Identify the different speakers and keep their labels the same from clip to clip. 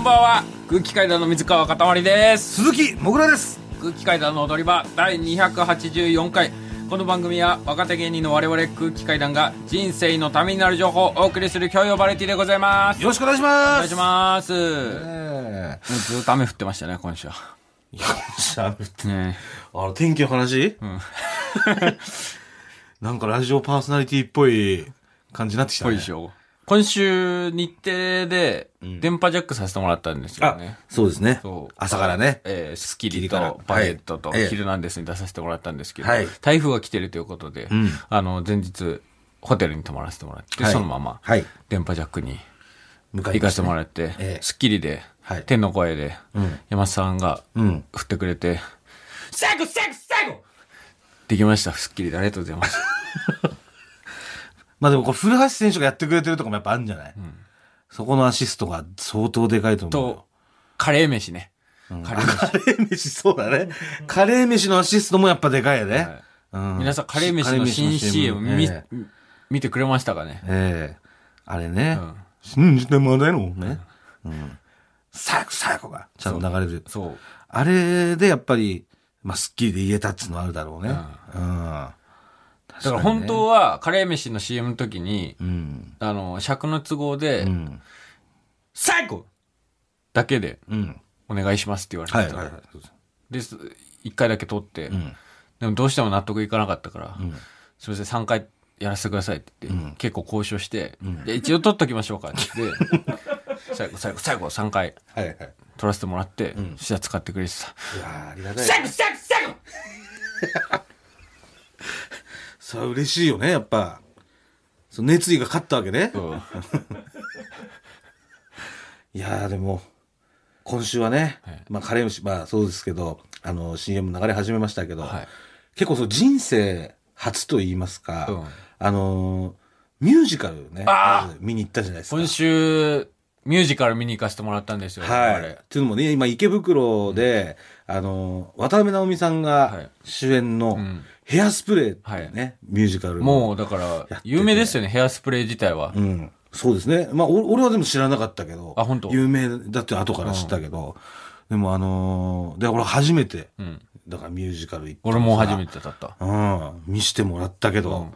Speaker 1: こんばんは。空気階段の水川かたまりです。
Speaker 2: 鈴木もぐらです。
Speaker 1: 空気階段の踊り場第284回。この番組は若手芸人の我々空気階段が人生のためになる情報をお送りする教養バラエティでございます。
Speaker 2: よろしくお願いし
Speaker 1: お
Speaker 2: ます。
Speaker 1: 願いします、
Speaker 2: え。
Speaker 1: もうずっと雨降ってましたね今週は。
Speaker 2: えいやしゃべって
Speaker 1: ね
Speaker 2: あの天気の話、なんかラジオパーソナリティっぽい感じになってきたね。
Speaker 1: ぽいでしょ今週日程で電波ジャックさせてもらったんですよ
Speaker 2: あ
Speaker 1: ね、
Speaker 2: そうですね。朝からね。
Speaker 1: えースッキリとパレットと
Speaker 2: はい。
Speaker 1: ヒルナンデスに出させてもらったんですけど、
Speaker 2: はい。
Speaker 1: 台風が来てるということで、
Speaker 2: ん。
Speaker 1: あの、前日、ホテルに泊まらせてもらって、
Speaker 2: はい。
Speaker 1: そのまま、
Speaker 2: はい。
Speaker 1: 電波ジャックに
Speaker 2: 向か
Speaker 1: 行かせても
Speaker 2: ら
Speaker 1: らって、
Speaker 2: ええ。
Speaker 1: スッキリで、
Speaker 2: はい。
Speaker 1: 天の声で、
Speaker 2: うん。
Speaker 1: 山田さんが
Speaker 2: うん。
Speaker 1: 振ってくれて、最後最後最後！できました、スッキリで。ありがとうございます。
Speaker 2: まあでもこれ古橋選手がやってくれてるとかもやっぱあるんじゃない、そこのアシストが相当でかいと思うよ。
Speaker 1: と、カレー飯ね。カレー飯。
Speaker 2: カレー飯そうだね。カレー飯のアシストもやっぱでかいよね、
Speaker 1: はい。
Speaker 2: うん。
Speaker 1: 皆さん、カレー飯の新 CM 見、
Speaker 2: ええ。
Speaker 1: 見てくれましたかね？
Speaker 2: ええ。あれね、
Speaker 1: うん。
Speaker 2: 信じてもらえのね。うん。最後、最後が、ちゃんと流れる。
Speaker 1: そう。
Speaker 2: あれでやっぱり、まあ、スッキリで言えたっていうのはあるだろうね。うん。だ
Speaker 1: だから本当は、カレー飯の CM の時に、
Speaker 2: うん。
Speaker 1: あの、尺の都合で、
Speaker 2: うん。
Speaker 1: 最後だけで
Speaker 2: うん。
Speaker 1: お願いしますって言われてた、
Speaker 2: はいはいはい。で
Speaker 1: 一回だけ撮って、
Speaker 2: うん。
Speaker 1: でもどうしても納得いかなかったから、
Speaker 2: ん
Speaker 1: すいません3回やらせてくださいって言って、
Speaker 2: うん
Speaker 1: 結構交渉して、
Speaker 2: ん
Speaker 1: で一応撮っときましょうかって言って 最後最後最後3回
Speaker 2: はいはい。
Speaker 1: 撮らせてもらって、
Speaker 2: ん
Speaker 1: そしたら使ってくれてた
Speaker 2: いやーありがたい。
Speaker 1: 最後最後最後
Speaker 2: それは嬉しいよね、やっぱ。その熱意が勝ったわけね。
Speaker 1: うん。
Speaker 2: いやーでも、今週はね、
Speaker 1: はい。
Speaker 2: まあカレー飯、まあそうですけど、あの CM 流れ始めましたけど、
Speaker 1: はい。
Speaker 2: 結構そう人生初と言いますか、
Speaker 1: うん。
Speaker 2: あのーミュージカルね、見に行ったじゃないですか。
Speaker 1: 今週ミュージカル見に行かせてもらったんですよ、
Speaker 2: はい。
Speaker 1: あれ
Speaker 2: っていうのもね、今池袋で、あのー渡辺直美さんが
Speaker 1: はい。
Speaker 2: 主演の
Speaker 1: ん
Speaker 2: ヘアスプレーってね、ミュージカル。
Speaker 1: もうだから有名ですよねヘアスプレー自体は、
Speaker 2: うん。そうですね。まあ、お俺はでも知らなかったけど。
Speaker 1: あ本当？
Speaker 2: 有名だって後から知ったけど。でもあのーで、俺初めて、
Speaker 1: うん、
Speaker 2: だからミュージカル行って。
Speaker 1: 俺も初めてだった
Speaker 2: うん。見してもらったけど、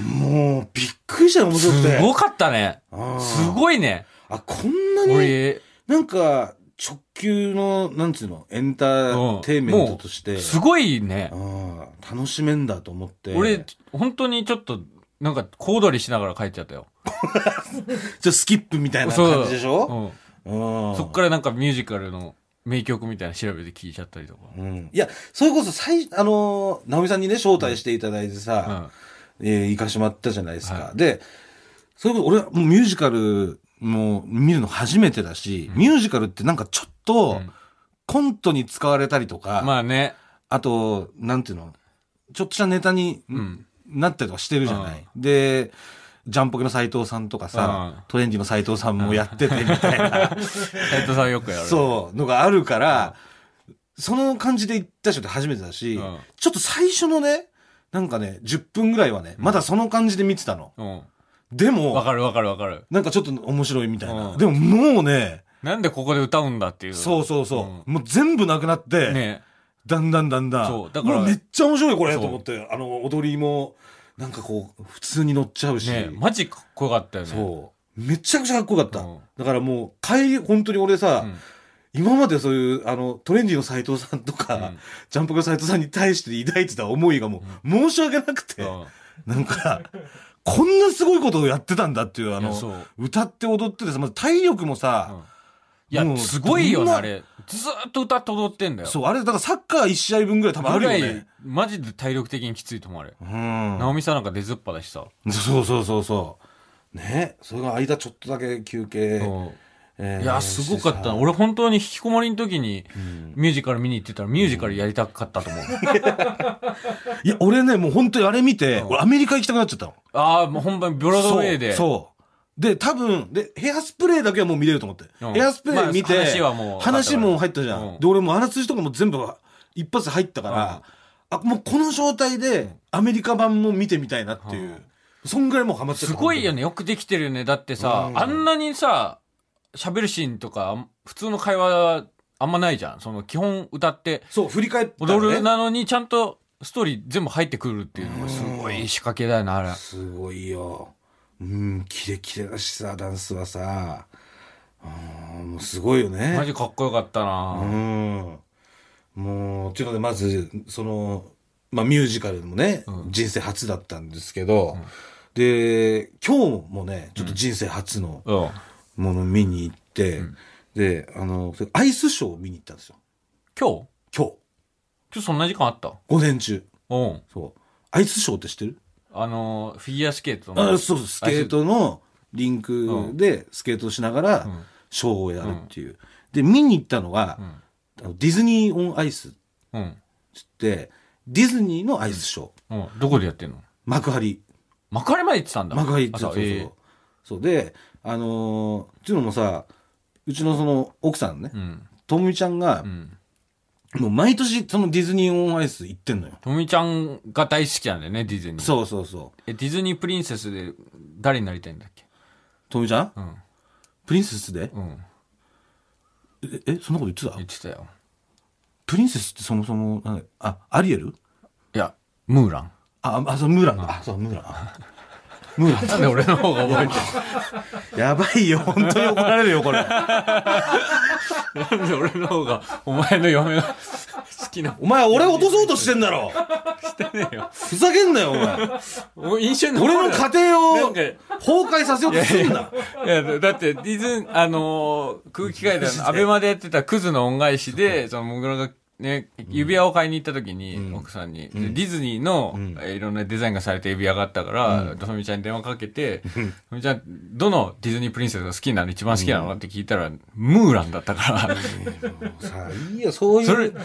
Speaker 2: もう、びっくりしたよ、面白くて。
Speaker 1: すごかったね
Speaker 2: うん
Speaker 1: すごいね
Speaker 2: あ、こんなに、
Speaker 1: 俺
Speaker 2: なんか、直球の、なんつうの、エンターテインメントとして、
Speaker 1: すごいね
Speaker 2: うん楽しめんだと思って。
Speaker 1: 俺、本当にちょっと、なんか、小躍りしながら帰っちゃったよ。
Speaker 2: ちょスキップみたいな感じでしょ？
Speaker 1: うん。
Speaker 2: うん。
Speaker 1: そっからなんかミュージカルの名曲みたいなの調べて聴いちゃったりとか。
Speaker 2: うん。いや、それこそ、最、あのー、直美さんにね、招待していただいて
Speaker 1: う
Speaker 2: さ、
Speaker 1: ん。
Speaker 2: えー行かしてもらったじゃないですか。
Speaker 1: は
Speaker 2: で、それこそ俺はもうミュージカルもう見るの初めてだし、ミュージカルってなんかちょっと、
Speaker 1: うん。
Speaker 2: コントに使われたりとか、
Speaker 1: まあね。
Speaker 2: あと、なんていうの、ちょっとしたネタに、
Speaker 1: ん。
Speaker 2: なったりとかしてるじゃない。で、ジャンポケの斎藤さんとかさ、
Speaker 1: うん。
Speaker 2: トレンディの斎藤さんもやっててみたいな、
Speaker 1: 斉藤さんよくやる。
Speaker 2: そう、のがあるから、その感じで行った人って初めてだし、
Speaker 1: うん。
Speaker 2: ちょっと最初のね、なんかね、10分ぐらいはね、まだその感じで見てたの。
Speaker 1: うん。
Speaker 2: でも、
Speaker 1: わかるわかるわかる。
Speaker 2: なんかちょっと面白いみたいな。
Speaker 1: うん
Speaker 2: でももうね、
Speaker 1: なんでここで歌うんだっていう。
Speaker 2: そうそうそう。もう全部なくなって、
Speaker 1: ね
Speaker 2: だんだんだんだん。
Speaker 1: そうだから
Speaker 2: めっちゃ面白いこれ
Speaker 1: そう
Speaker 2: と思って、あの、踊りも、なんかこう、普通に乗っちゃうし。
Speaker 1: ねマジかっこよかったよね。
Speaker 2: そう。めちゃくちゃかっこよかった。
Speaker 1: うん
Speaker 2: だからもう、帰り、本当に俺さ、
Speaker 1: うん
Speaker 2: 今までそういう、あの、トレンディの斎藤さんとか、
Speaker 1: うん
Speaker 2: ジャンプの斎藤さんに対して抱いてた思いがもう、申し訳なくて、
Speaker 1: うん
Speaker 2: なんか、こんなすごいことをやってたんだっていう、あの歌って踊っててさ、まず体力もさ、
Speaker 1: いや、
Speaker 2: もう
Speaker 1: すごいよね、あれ。ずーっと歌って踊ってんだよ。
Speaker 2: そう、あれ、だからサッカー1試合分ぐらい多分あるよね。
Speaker 1: マジで体力的にきついと思うあれ。
Speaker 2: うん。
Speaker 1: 直美さんなんか出ずっぱだしさ。
Speaker 2: そうそうそうそう。ね。それが間ちょっとだけ休憩。
Speaker 1: うん
Speaker 2: えー
Speaker 1: いや、すごかった俺本当に引きこもりの時にミュージカル見に行ってたらミュージカルやりたかったと思う。
Speaker 2: いや、俺ね、もう本当にあれ見て、
Speaker 1: うん
Speaker 2: 俺アメリカ行きたくなっちゃったの。
Speaker 1: ああ、もう本番ブロードウェイで。
Speaker 2: そう。そうで、多分、で、ヘアスプレーだけはもう見れると思って。
Speaker 1: うん
Speaker 2: ヘアスプレー見て、
Speaker 1: まあ話はもう
Speaker 2: 話も入ったじゃん。
Speaker 1: うん
Speaker 2: で、俺もうあらすじとかも全部一発で入ったから、あ、もうこの状態でアメリカ版も見てみたいなっていう。そんぐらいもうハマっちゃった。
Speaker 1: すごいよね。よくできてるよね。だってさ、
Speaker 2: うん
Speaker 1: あんなにさ、喋るシーンとか、普通の会話あんまないじゃん。その基本歌って
Speaker 2: そう、振り返ったら、ね、
Speaker 1: 踊るなのにちゃんとストーリー全部入ってくるっていうのがすごい仕掛けだよな、あれ。
Speaker 2: すごいよ。うん、キレキレだしさ、ダンスはさ。うん、もうすごいよね。
Speaker 1: マジかっこよかった
Speaker 2: う
Speaker 1: な、
Speaker 2: ん。もう、っていうので、まず、その、まあ、ミュージカルもね、
Speaker 1: うん
Speaker 2: 人生初だったんですけど、で、今日もね、ちょっと人生初の
Speaker 1: うん。
Speaker 2: もの見に行って、で、あの、アイスショーを見に行ったんですよ。
Speaker 1: 今日？
Speaker 2: 今日、
Speaker 1: 今日そんな時間あった？
Speaker 2: 午前中。
Speaker 1: うん。
Speaker 2: そう。アイスショーって知ってる？
Speaker 1: あの、フィギュアスケートの。
Speaker 2: あそうスケートのリンクでスケートしながら
Speaker 1: ん
Speaker 2: ショーをやるっていう。で、見に行ったのが、
Speaker 1: ん
Speaker 2: あのディズニーオンアイスっ
Speaker 1: うん。
Speaker 2: つって、ディズニーのアイスショー。
Speaker 1: うん。どこでやってんの？
Speaker 2: 幕張。
Speaker 1: 幕張まで行ってたんだ。
Speaker 2: 幕張ってそうそうそう。
Speaker 1: 朝ええ
Speaker 2: そうで、あのーっていうのもさ、うちのその奥さんね
Speaker 1: う、ん。
Speaker 2: ともみちゃんが
Speaker 1: う、ん。
Speaker 2: もう毎年そのディズニーオンアイス行ってんのよ。
Speaker 1: とみちゃんが大好きなんだよね、ディズニー。
Speaker 2: そうそうそう。
Speaker 1: え、ディズニープリンセスで誰になりたいんだっけ？
Speaker 2: ともみちゃん？
Speaker 1: うん。
Speaker 2: プリンセスで？
Speaker 1: うん。
Speaker 2: え、えそんなこと言ってた？
Speaker 1: 言ってたよ。
Speaker 2: プリンセスってそもそも、なんだあ、アリエル？
Speaker 1: いや、ムーラン。
Speaker 2: あ、あ、そう、ムーランだ。あ、そう、ムーラン。あムーラン
Speaker 1: なんで俺の方が覚えてる
Speaker 2: やばいよ、本当に怒られるよ、これ。
Speaker 1: なんで俺の方が、お前の嫁が好きな。
Speaker 2: お前、俺落とそうとしてんだろ。
Speaker 1: してねえよ。
Speaker 2: ふざけんなよ、お前。
Speaker 1: お印象に
Speaker 2: 俺の家庭を崩壊させようとすんな。
Speaker 1: いや、だって、ディズン、あのー空気階段 の、アベマでやってたクズの恩返しで、その、もぐらが、ね、指輪を買いに行った時に、奥さんに、でディズニーの、えーいろんなデザインがされた指輪があったから、とみちゃんに電話かけて、とみちゃん、どのディズニープリンセスが好きなの？一番好きなの？って聞いたら、ムーランだったから、
Speaker 2: さあ、いいよ、そう
Speaker 1: それ
Speaker 2: いう。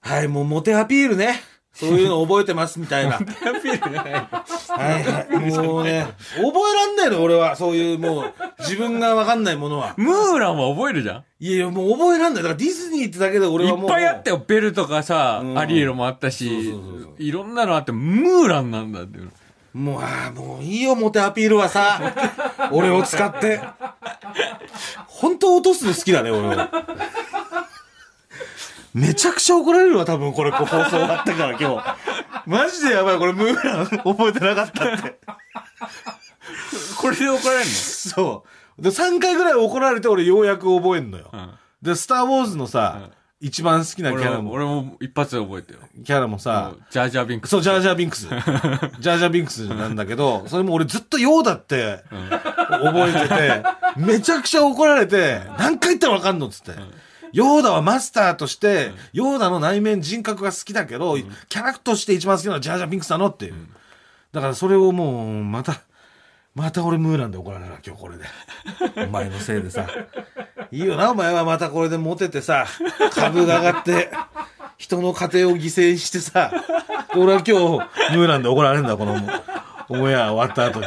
Speaker 2: はい、もうモテアピールね。そういうの覚えてますみたいな。はいはい。もうね、覚えらんないの、俺は。そういうもう、自分がわかんないものは。
Speaker 1: ムーランは覚えるじゃん？
Speaker 2: いやいや、もう覚えらんない。だからディズニーってだけで俺
Speaker 1: い
Speaker 2: はもう。
Speaker 1: っぱいあったよ。ベルとかさ、
Speaker 2: うん
Speaker 1: アリエルもあったし
Speaker 2: そうそうそう
Speaker 1: いろんなのあって、ムーランなんだって。
Speaker 2: もう、ああ、もういいよ、モテアピールはさ。俺を使って。本当落とすの好きだね、俺は。めちゃくちゃ怒られるわ、多分これ、放送終わったから今日。マジでやばい、これ、ムーラン覚えてなかったって。
Speaker 1: これで怒られる
Speaker 2: そう。で、3回ぐらい怒られて、俺ようやく覚えんのよ。
Speaker 1: の
Speaker 2: で、スター・ウォーズのさ、一番好きなキャラも、
Speaker 1: 俺も一発で覚えてよ。
Speaker 2: キャラもさ、
Speaker 1: ジャージャービンクス。
Speaker 2: そう、ジャージャービンクス。ジャージャービンクスなんだけど、それも俺ずっとヨーダって覚えてて、めちゃくちゃ怒られて、何回言ったらわかんのっつって。ヨーダはマスターとして、ヨーダの内面人格が好きだけど、キャラクターとして一番好きなのはジャージャービンクスなのっていう。だからそれをもう、また、また俺ムーランで怒られるわ、今日これで。お前のせいでさ。いいよな、お前はまたこれでモテてさ、株が上がって、人の家庭を犠牲にしてさ、で俺は今日、ムーランで怒られるんだ、この、オンエア終わった後に。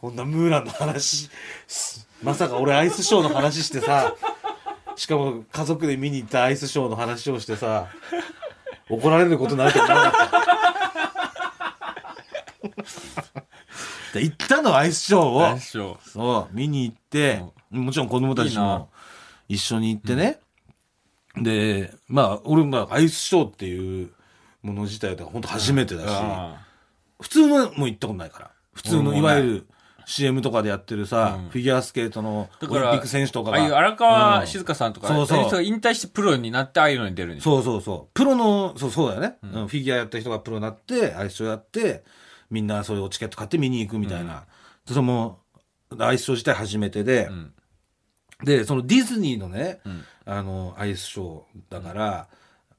Speaker 2: こんなムーランの話、すまさか俺アイスショーの話してさ、しかも家族で見に行ったアイスショーの話をしてさ、怒られることになると思わなかった。で行ったのアイスショーを。
Speaker 1: 最初。
Speaker 2: そう、見に行って、もちろん子供たち
Speaker 1: いいな
Speaker 2: も一緒に行ってね。で、まあ、俺、まあ、アイスショーっていうもの自体が本当初めてだし、
Speaker 1: あ
Speaker 2: 普通のも行ったことないから。普通の、いわゆる CM とかでやってるさ、
Speaker 1: うん。
Speaker 2: フィギュアスケートのオリンピック選手とか
Speaker 1: ああいう
Speaker 2: が。
Speaker 1: 荒川
Speaker 2: うん。
Speaker 1: 静香さんとか、
Speaker 2: そうそう。
Speaker 1: いう人が引退してプロになってああいうのに出るんです
Speaker 2: そうそうそう。プロの、そうそうだよね、うん。フィギュアやった人がプロになって、アイスショーやって、みんなそれをチケット買って見に行くみたいな。それも、アイスショー自体初めてで、
Speaker 1: ん。
Speaker 2: で、そのディズニーのね、
Speaker 1: ん。
Speaker 2: あの、アイスショーだから、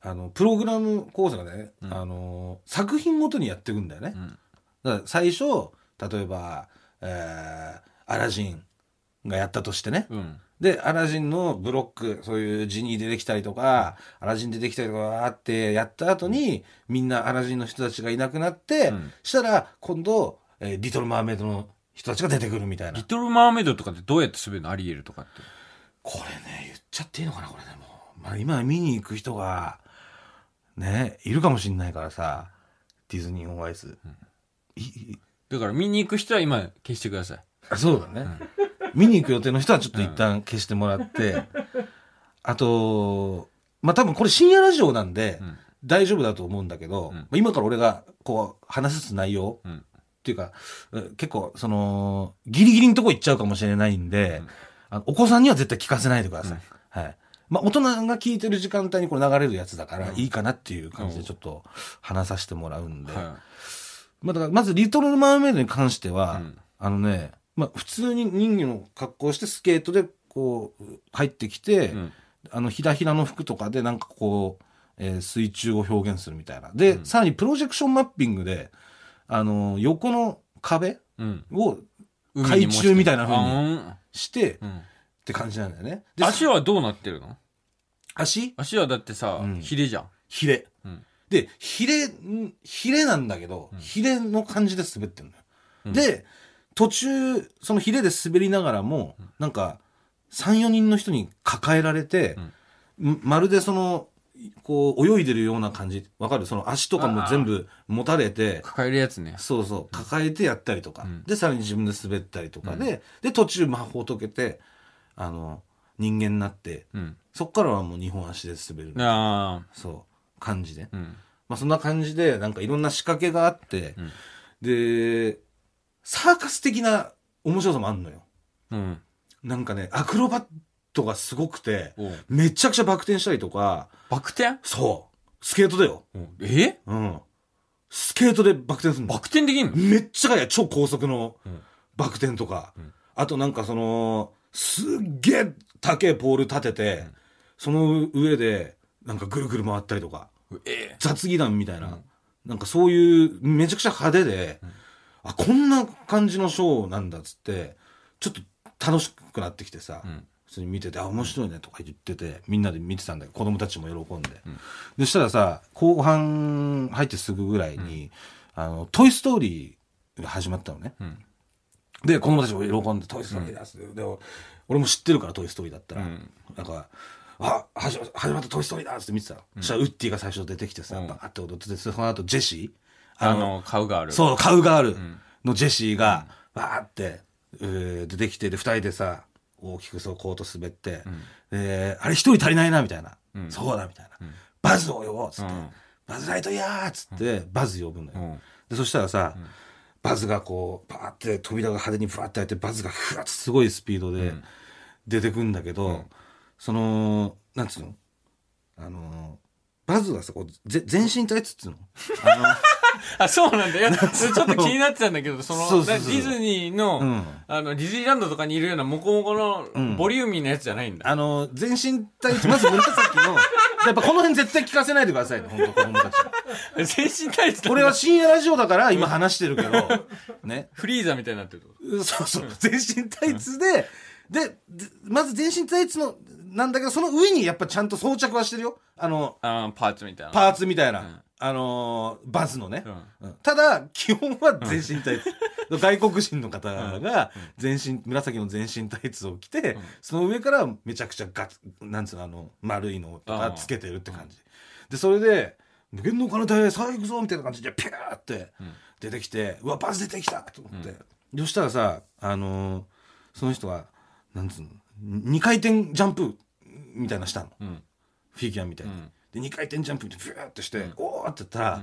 Speaker 2: あの、プログラム講座がね、あの、作品ごとにやっていくんだよね。
Speaker 1: ん。
Speaker 2: だから最初、例えば、えーアラジンがやったとしてね、
Speaker 1: うん。
Speaker 2: で、アラジンのブロック、そういうジニー出てきたりとか、アラジン出てきたりとかあって、やった後に、みんなアラジンの人たちがいなくなって、
Speaker 1: うん
Speaker 2: したら、今度、えーリトル・マーメイドの人たちが出てくるみたいな
Speaker 1: リ。トル・マーメイドとかってどうやって滑るの？アリエルとかって。
Speaker 2: これね、言っちゃっていいのかな、これでも。まあ、今見に行く人が、ね、いるかもしんないからさ、ディズニーオンアイス。いい
Speaker 1: だから見に行く人は今消してください。
Speaker 2: あそうだね。見に行く予定の人はちょっと一旦消してもらって、あと、まあ、多分これ深夜ラジオなんで、
Speaker 1: うん
Speaker 2: 大丈夫だと思うんだけど、
Speaker 1: うん
Speaker 2: まあ今から俺がこう話す内容
Speaker 1: うん
Speaker 2: っていうか、え結構その、ギリギリのとこ行っちゃうかもしれないんで、
Speaker 1: うん
Speaker 2: あのお子さんには絶対聞かせないでください。
Speaker 1: うん
Speaker 2: はい。まあ大人が聞いてる時間帯にこれ流れるやつだから
Speaker 1: うん
Speaker 2: いいかなっていう感じ
Speaker 1: うん
Speaker 2: でちょっと話させてもらうんで。
Speaker 1: は
Speaker 2: まあだからまずリトルマーメイドに関しては、
Speaker 1: うん
Speaker 2: あのね、まあ普通に人魚の格好をしてスケートでこう入ってきて、
Speaker 1: い。うん
Speaker 2: あのひらひらの服とかでなんかこう、えー水中を表現するみたいな。で、
Speaker 1: うん
Speaker 2: さらにプロジェクションマッピングで、あの横の壁
Speaker 1: うん。
Speaker 2: を
Speaker 1: 海
Speaker 2: 中みたいな風に
Speaker 1: あ
Speaker 2: して
Speaker 1: ーうん
Speaker 2: って感じなんだよね。で
Speaker 1: 足はどうなってるの？
Speaker 2: 足？
Speaker 1: 足はだってさ
Speaker 2: うん、
Speaker 1: ヒレじゃん。
Speaker 2: ヒレ。
Speaker 1: うん
Speaker 2: で、ヒレ、んヒレなんだけど、
Speaker 1: うん。
Speaker 2: ヒレの感じで滑ってんのよ。
Speaker 1: うん。
Speaker 2: で、途中、そのヒレで滑りながらも、なんか、3、4人の人に抱えられて、ん。まるでその、こう、泳いでるような感じ。わかる？その足とかも全部持たれて、
Speaker 1: 抱えるやつね。
Speaker 2: そうそう、抱えてやったりとか、
Speaker 1: うん。
Speaker 2: で、さらに自分で滑ったりとかで、で、途中魔法解けて、あの、人間になって、
Speaker 1: うん。
Speaker 2: そっからはもう2本足で滑る。
Speaker 1: あ。
Speaker 2: そう、感じで。
Speaker 1: あ。うん。
Speaker 2: まあそんな感じで、なんかいろんな仕掛けがあって、
Speaker 1: うん
Speaker 2: で、サーカス的な面白さもあんのよ。
Speaker 1: うん。
Speaker 2: なんかね、アクロバットがすごくて、めちゃくちゃバク転したりとか、
Speaker 1: バク転？
Speaker 2: そう、スケートだよ。
Speaker 1: え？
Speaker 2: うん。スケートでバク転するの
Speaker 1: バ。ク転できんの？
Speaker 2: めっちゃ速い、超高速の
Speaker 1: うん
Speaker 2: バク転とか、
Speaker 1: うん
Speaker 2: あとなんかその、すっげえ高いポール立てて、その上で、なんかぐるぐる回ったりとか、
Speaker 1: え
Speaker 2: 雑技団みたいな、
Speaker 1: うん
Speaker 2: なんかそういう、めちゃくちゃ派手で、
Speaker 1: うん
Speaker 2: あ、こんな感じのショーなんだっつって、ちょっと楽しくなってきてさ、
Speaker 1: うん。
Speaker 2: 普通に見てて、あ、面白いねとか言ってて、みんなで見てたんだけど、子供たちも喜んで。
Speaker 1: うん
Speaker 2: でしたらさ、後半入ってすぐぐらいに、あの、トイストーリーが始まったのね。
Speaker 1: うん。
Speaker 2: で、子供たちも喜んで、トイストーリーだっつって、で、俺も知ってるから、トイストーリーだったら。
Speaker 1: うん
Speaker 2: なんか、あ、始ま始まったトイストーリーだっつって見てたの。そしたら、ウッディが最初出てきてさ、
Speaker 1: うん
Speaker 2: バーって踊ってて、その後、ジェシー
Speaker 1: あの、顔がある。
Speaker 2: そう、カウガール
Speaker 1: ん
Speaker 2: のジェシーが、バーって、えー出てきて、で、二人でさ、大きくそう、コート滑って、で、あれ一人足りないな、みたいな。
Speaker 1: うん
Speaker 2: そうだ、みたいな。
Speaker 1: ん
Speaker 2: バズを呼ぼう、つって。
Speaker 1: うん
Speaker 2: バズライトイヤーっつって、バズ呼ぶのよ。
Speaker 1: うん
Speaker 2: で、そしたらさ、バズがこう、バーって扉が派手にブワーって開いて、バズがふわっとすごいスピードで
Speaker 1: うん
Speaker 2: 出てくんだけど、その、なんつうの？あの、バズがさ、こう、ぜ全身タイツっつうの？あの、
Speaker 1: あ、そうなんだ。いや、それちょっと気になってたんだけど、その、
Speaker 2: そうそうそう。
Speaker 1: ディズニーの、
Speaker 2: うん。
Speaker 1: あの、ディズニーランドとかにいるようなモコモコの
Speaker 2: ん。
Speaker 1: ボリューミーなやつじゃないんだ。
Speaker 2: あの、全身タイツ、まず紫の、やっぱこの辺絶対聞かせないでくださいね、本当子供たち。
Speaker 1: 全身タイツだ。
Speaker 2: これは深夜ラジオだから今話してるけど、ね。
Speaker 1: フリーザみたいになってる
Speaker 2: そうそう、全身タイツで、で、でまず全身タイツの、なんだけど、その上にやっぱちゃんと装着はしてるよ。あの、
Speaker 1: とあーパーツみたいな。
Speaker 2: パーツみたいな、
Speaker 1: ん。
Speaker 2: あのーバズのね、
Speaker 1: うん。
Speaker 2: うん。ただ、基本は全身タイツ。外国人の方が全身、紫の全身タイツを着て、その上からめちゃくちゃガツ、なんつうの、あの、丸いのとかつけてるって感じ。で、それで、無限の金で、さあ行くぞみたいな感じで、ピューって出てきて、うわ、バズ出てきたと思って。そしたらさ、あのーその人が、なんつうの、2回転ジャンプみたいなのしたの。
Speaker 1: うん。
Speaker 2: フィギュアみたいに。
Speaker 1: うん
Speaker 2: で、2回転ジャンプでフューってして、おーって言ったら、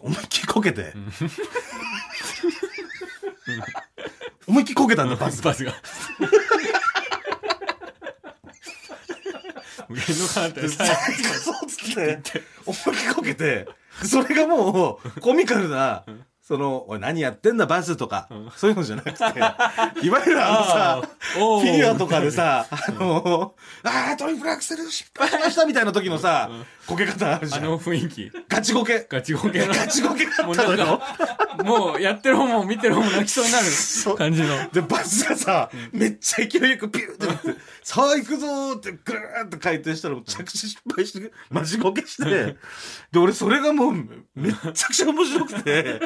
Speaker 2: 思いっきりこけて、思いっきりこけたんだ、バズが。
Speaker 1: バスが。
Speaker 2: そうっつって、思いっきりこけて、それがもう、コミカルな、その、おい何やってんだ、バズとか、そういうのじゃなくて、いわゆるあのさ、フィギュアとかでさ、あの、あー、トリプルアクセル失敗しましたみたいな時のさ、こけ方あるじゃん。
Speaker 1: あの雰囲気。
Speaker 2: ガチこけ。
Speaker 1: ガチゴケの。
Speaker 2: ガチこけだ
Speaker 1: もう
Speaker 2: ったのよ。
Speaker 1: もうやってる方も見てる方も泣きそうになる感じの。
Speaker 2: で、バスがさ、めっちゃ勢いよくピューってなって、さあ行くぞーってぐるーって回転したら着地失敗して、マジこけして、で、俺それがもうめっちゃくちゃ面白くて、で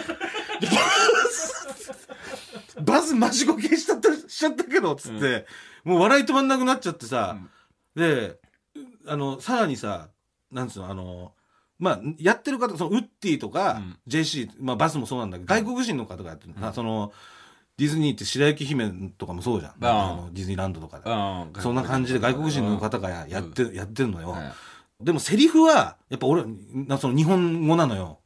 Speaker 2: バズ、マジこけしちゃった、しちゃったけど、つって、もう笑い止まんなくなっちゃってさ、で、あの、さらにさ、なんつうの、あの、まあ、やってる方、そのウッディとか、
Speaker 1: うん。
Speaker 2: JC、まあバスもそうなんだけど、外国人の方がやってるの、その、ディズニーって白雪姫とかもそうじゃん。
Speaker 1: あ
Speaker 2: のディズニーランドとかで。
Speaker 1: うん。
Speaker 2: そんな感じで外国人の方が。ややって、やってるのよ。
Speaker 1: はい
Speaker 2: でもセリフは、やっぱ俺、なその日本語なのよ。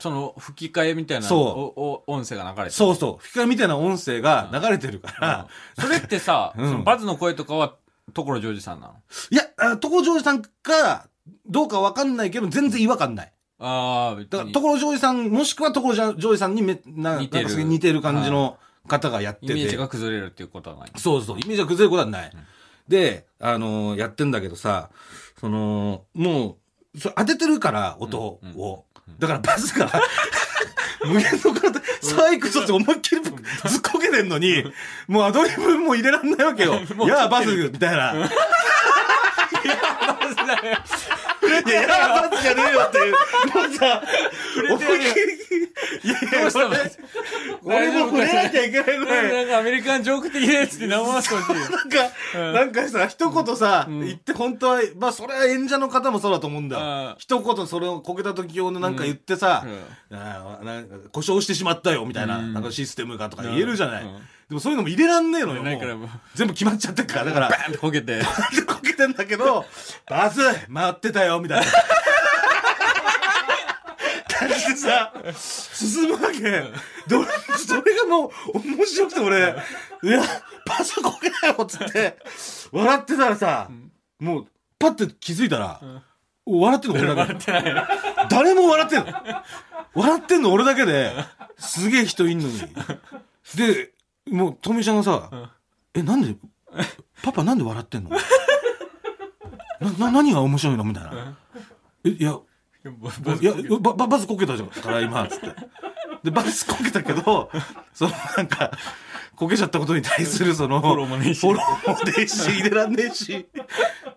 Speaker 1: その吹き替えみたいな
Speaker 2: そう
Speaker 1: おお音声が流れてる
Speaker 2: そうそう。吹き替えみたいな音声が流れてるから、
Speaker 1: それってさ、
Speaker 2: うん
Speaker 1: そのバズの声とかは所ジョージさんなの？
Speaker 2: いや、あ所ジョージさんか、どうかわかんないけど、全然違和感ない。
Speaker 1: ああ、別
Speaker 2: だから、
Speaker 1: に。
Speaker 2: 所ジョージさん、もしくは所ジョージさんにめな
Speaker 1: 似てる
Speaker 2: 似てる感じの方がやってて。
Speaker 1: イメージが崩れるっていうことはない。
Speaker 2: そうそう、イメージが崩れることはない。で、あのーやってんだけどさ、その、もう、それ当ててるから、音を。だからバズが、無限の体、サイクソって思いっきりずっこけてんのに、もうアドリブも入れらんないわけよ。いや、バズみたいな。いや、いや、バズじゃねえよっていう。もうさ、思いっきり、いやいや、
Speaker 1: どうしたの？
Speaker 2: 俺俺も触れなきゃいけないぐらい。
Speaker 1: なんかアメリカンジョーク的なやつって生ましてほしいよ。
Speaker 2: なんか、なんかさ、一言さ、言って本当は、まあそれは演者の方もそうだと思うんだ。一言それをこけた時用のなんか言ってさ、故障してしまったよみたいな、
Speaker 1: うん
Speaker 2: なんかシステムがとか言えるじゃない。
Speaker 1: うん
Speaker 2: でもそういうのも入れらんねえのよ。全部決まっちゃってるから。だから、
Speaker 1: バーンってこけて。
Speaker 2: こけてんだけど、バズ回ってたよみたいな。感じでさ、進むわけ。で、俺、それがもう面白くて俺、いや、バズこけだよっつって、笑ってたらさ、もう、パッて気づいたら、笑ってんの俺だけ。誰も笑ってんの。笑ってんの俺だけで、すげえ人いんのに。で、もう、とみちゃんがさ、え、なんで、パパなんで笑ってんの？な、な、何が面白いの？みたいな。え、いや、いや、バババズこけたじゃん。から今、つって。で、バズこけたけど、そのなんか、こけちゃったことに対するその、
Speaker 1: フォローもねえし。
Speaker 2: フォローもねえし、入れらんねえし。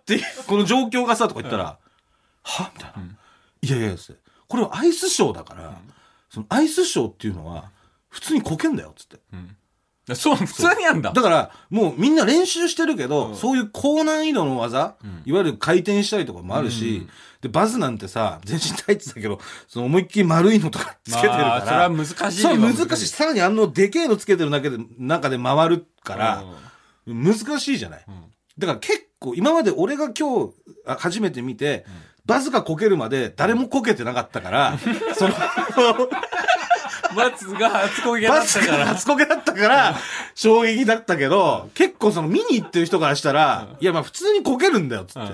Speaker 2: で、この状況がさ、とか言ったら、は？みたいな。いやいや、つって。これはアイスショーだから、そのアイスショーっていうのは、普通にこけんだよ、つって。
Speaker 1: そう、普通にやんだ。
Speaker 2: だから、もうみんな練習してるけど、
Speaker 1: うん。
Speaker 2: そういう高難易度の技、
Speaker 1: ん。
Speaker 2: いわゆる回転したりとかもあるし、
Speaker 1: うん。
Speaker 2: で、バズなんてさ、全身タイツだけど、その思いっきり丸いのとかつけてるから、
Speaker 1: まあそれは難しい
Speaker 2: そう、
Speaker 1: わ
Speaker 2: 難しい。さらにあの、でけえのつけてるだけで、中で回るから、難しいじゃない。
Speaker 1: ん。
Speaker 2: だから結構、今まで俺が今日あ初めて見て、バズがこけるまで誰もこけてなかったから、その、
Speaker 1: バツが初こげだったから。
Speaker 2: が初こけだったから、衝撃だったけど、結構その見に行ってる人からしたら、いやまあ普通にこけるんだよ、つって。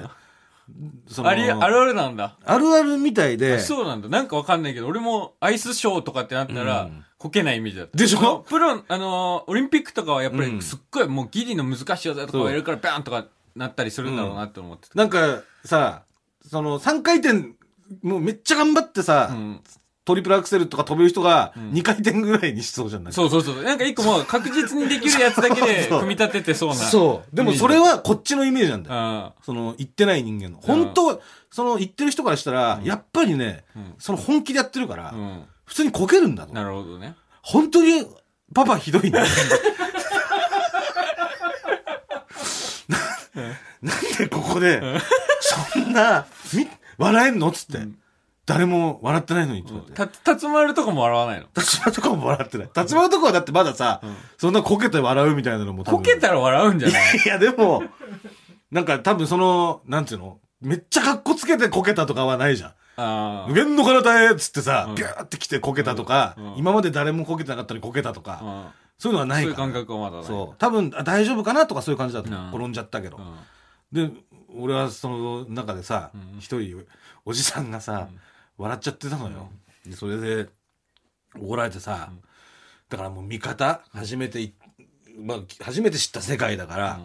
Speaker 2: その
Speaker 1: あり、あるあるなんだ。
Speaker 2: あるあるみたいで、
Speaker 1: そうなんだ。なんかわかんないけど、俺もアイスショーとかってなったら、
Speaker 2: うん
Speaker 1: こけないイメージだった。
Speaker 2: でしょ？
Speaker 1: プロ、あのーオリンピックとかはやっぱ
Speaker 2: うん
Speaker 1: りすっごいもうギリの難しい技とかをやるからバーンとかなったりするんだろうなって思ってた。
Speaker 2: なんかさ、その3回転、もうめっちゃ頑張ってさ、
Speaker 1: うん。
Speaker 2: トリプルアクセルとか飛べる人が
Speaker 1: ん
Speaker 2: 2回転ぐらいにしそうじゃない、
Speaker 1: そうそうそう。なんか一個もう確実にできるやつだけで 組み立ててそうな。
Speaker 2: そう。でもそれはこっちのイメージなんだよ。
Speaker 1: あ
Speaker 2: その、言ってない人間の。本当、その、言ってる人からしたら、やっぱりね、
Speaker 1: うん
Speaker 2: その本気でやってるから。普通にこけるんだと。
Speaker 1: なるほどね。
Speaker 2: 本当に、パパひどいんだよ。な なんでここで、そんな、み、笑えんの？っつって。誰も笑ってないのにって言って。
Speaker 1: た、たつまるとかも笑わないの？
Speaker 2: 立場とかも笑ってない。立場とかはだってまださ、そんなこけて笑うみたいなのも多分
Speaker 1: こけたら笑うんじゃない？
Speaker 2: いや、でも、なんか多分その、なんていうの？めっちゃ格好つけてこけたとかはないじゃん。
Speaker 1: あ
Speaker 2: 無限の体へっつってさ、
Speaker 1: うん
Speaker 2: ビューって来てこけたとか、
Speaker 1: うん
Speaker 2: 今まで誰もこけてなかったのにこけたとか、
Speaker 1: あ。
Speaker 2: そういうのは
Speaker 1: うん。
Speaker 2: ないから。
Speaker 1: そういう感覚はまだない。
Speaker 2: そう。多分、あ大丈夫かなとかそういう感じだった。
Speaker 1: うん
Speaker 2: 転んじゃったけど
Speaker 1: う。ん。
Speaker 2: で、俺はその中でさ
Speaker 1: うん、
Speaker 2: 一、人、おじさんがさ、笑っちゃってたのよ。でそれで、怒られてさ、だからもう味方、初めてい、まあ、初めて知った世界だから、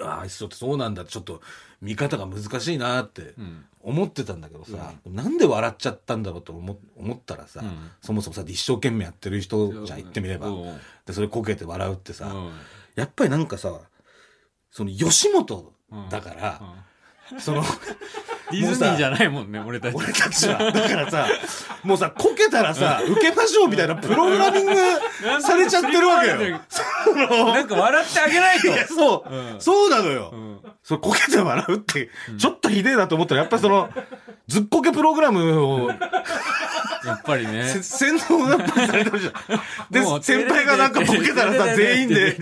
Speaker 2: ああ、ちょっとそうなんだちょっと見方が難しいなって
Speaker 1: うん。
Speaker 2: 思ってたんだけどさ、なんで笑っちゃったんだろうと思思ったらさ、
Speaker 1: うん。
Speaker 2: そもそもさ、一生懸命やってる人じゃん言ってみれば。
Speaker 1: うん。
Speaker 2: で、それこけて笑うってさ、
Speaker 1: うん。
Speaker 2: やっぱりなんかさ、その吉本だから、その、
Speaker 1: ディズニーじゃないもんね、俺たち。
Speaker 2: 俺たちは。だからさ、もうさ、こけたらさ、受けましょうみたいなプログラミングされちゃってるわけよ。
Speaker 1: なんか笑ってあげないと。
Speaker 2: いや、そう、
Speaker 1: うん
Speaker 2: そうなのよ。
Speaker 1: うん
Speaker 2: それこけて笑うって、ちょっとひでえなと思ったら、やっぱりその、ずっこけプログラムを
Speaker 1: やっぱりね。
Speaker 2: せ洗脳がされてるじゃん。で、先輩がなんかボケたらさ、全員で、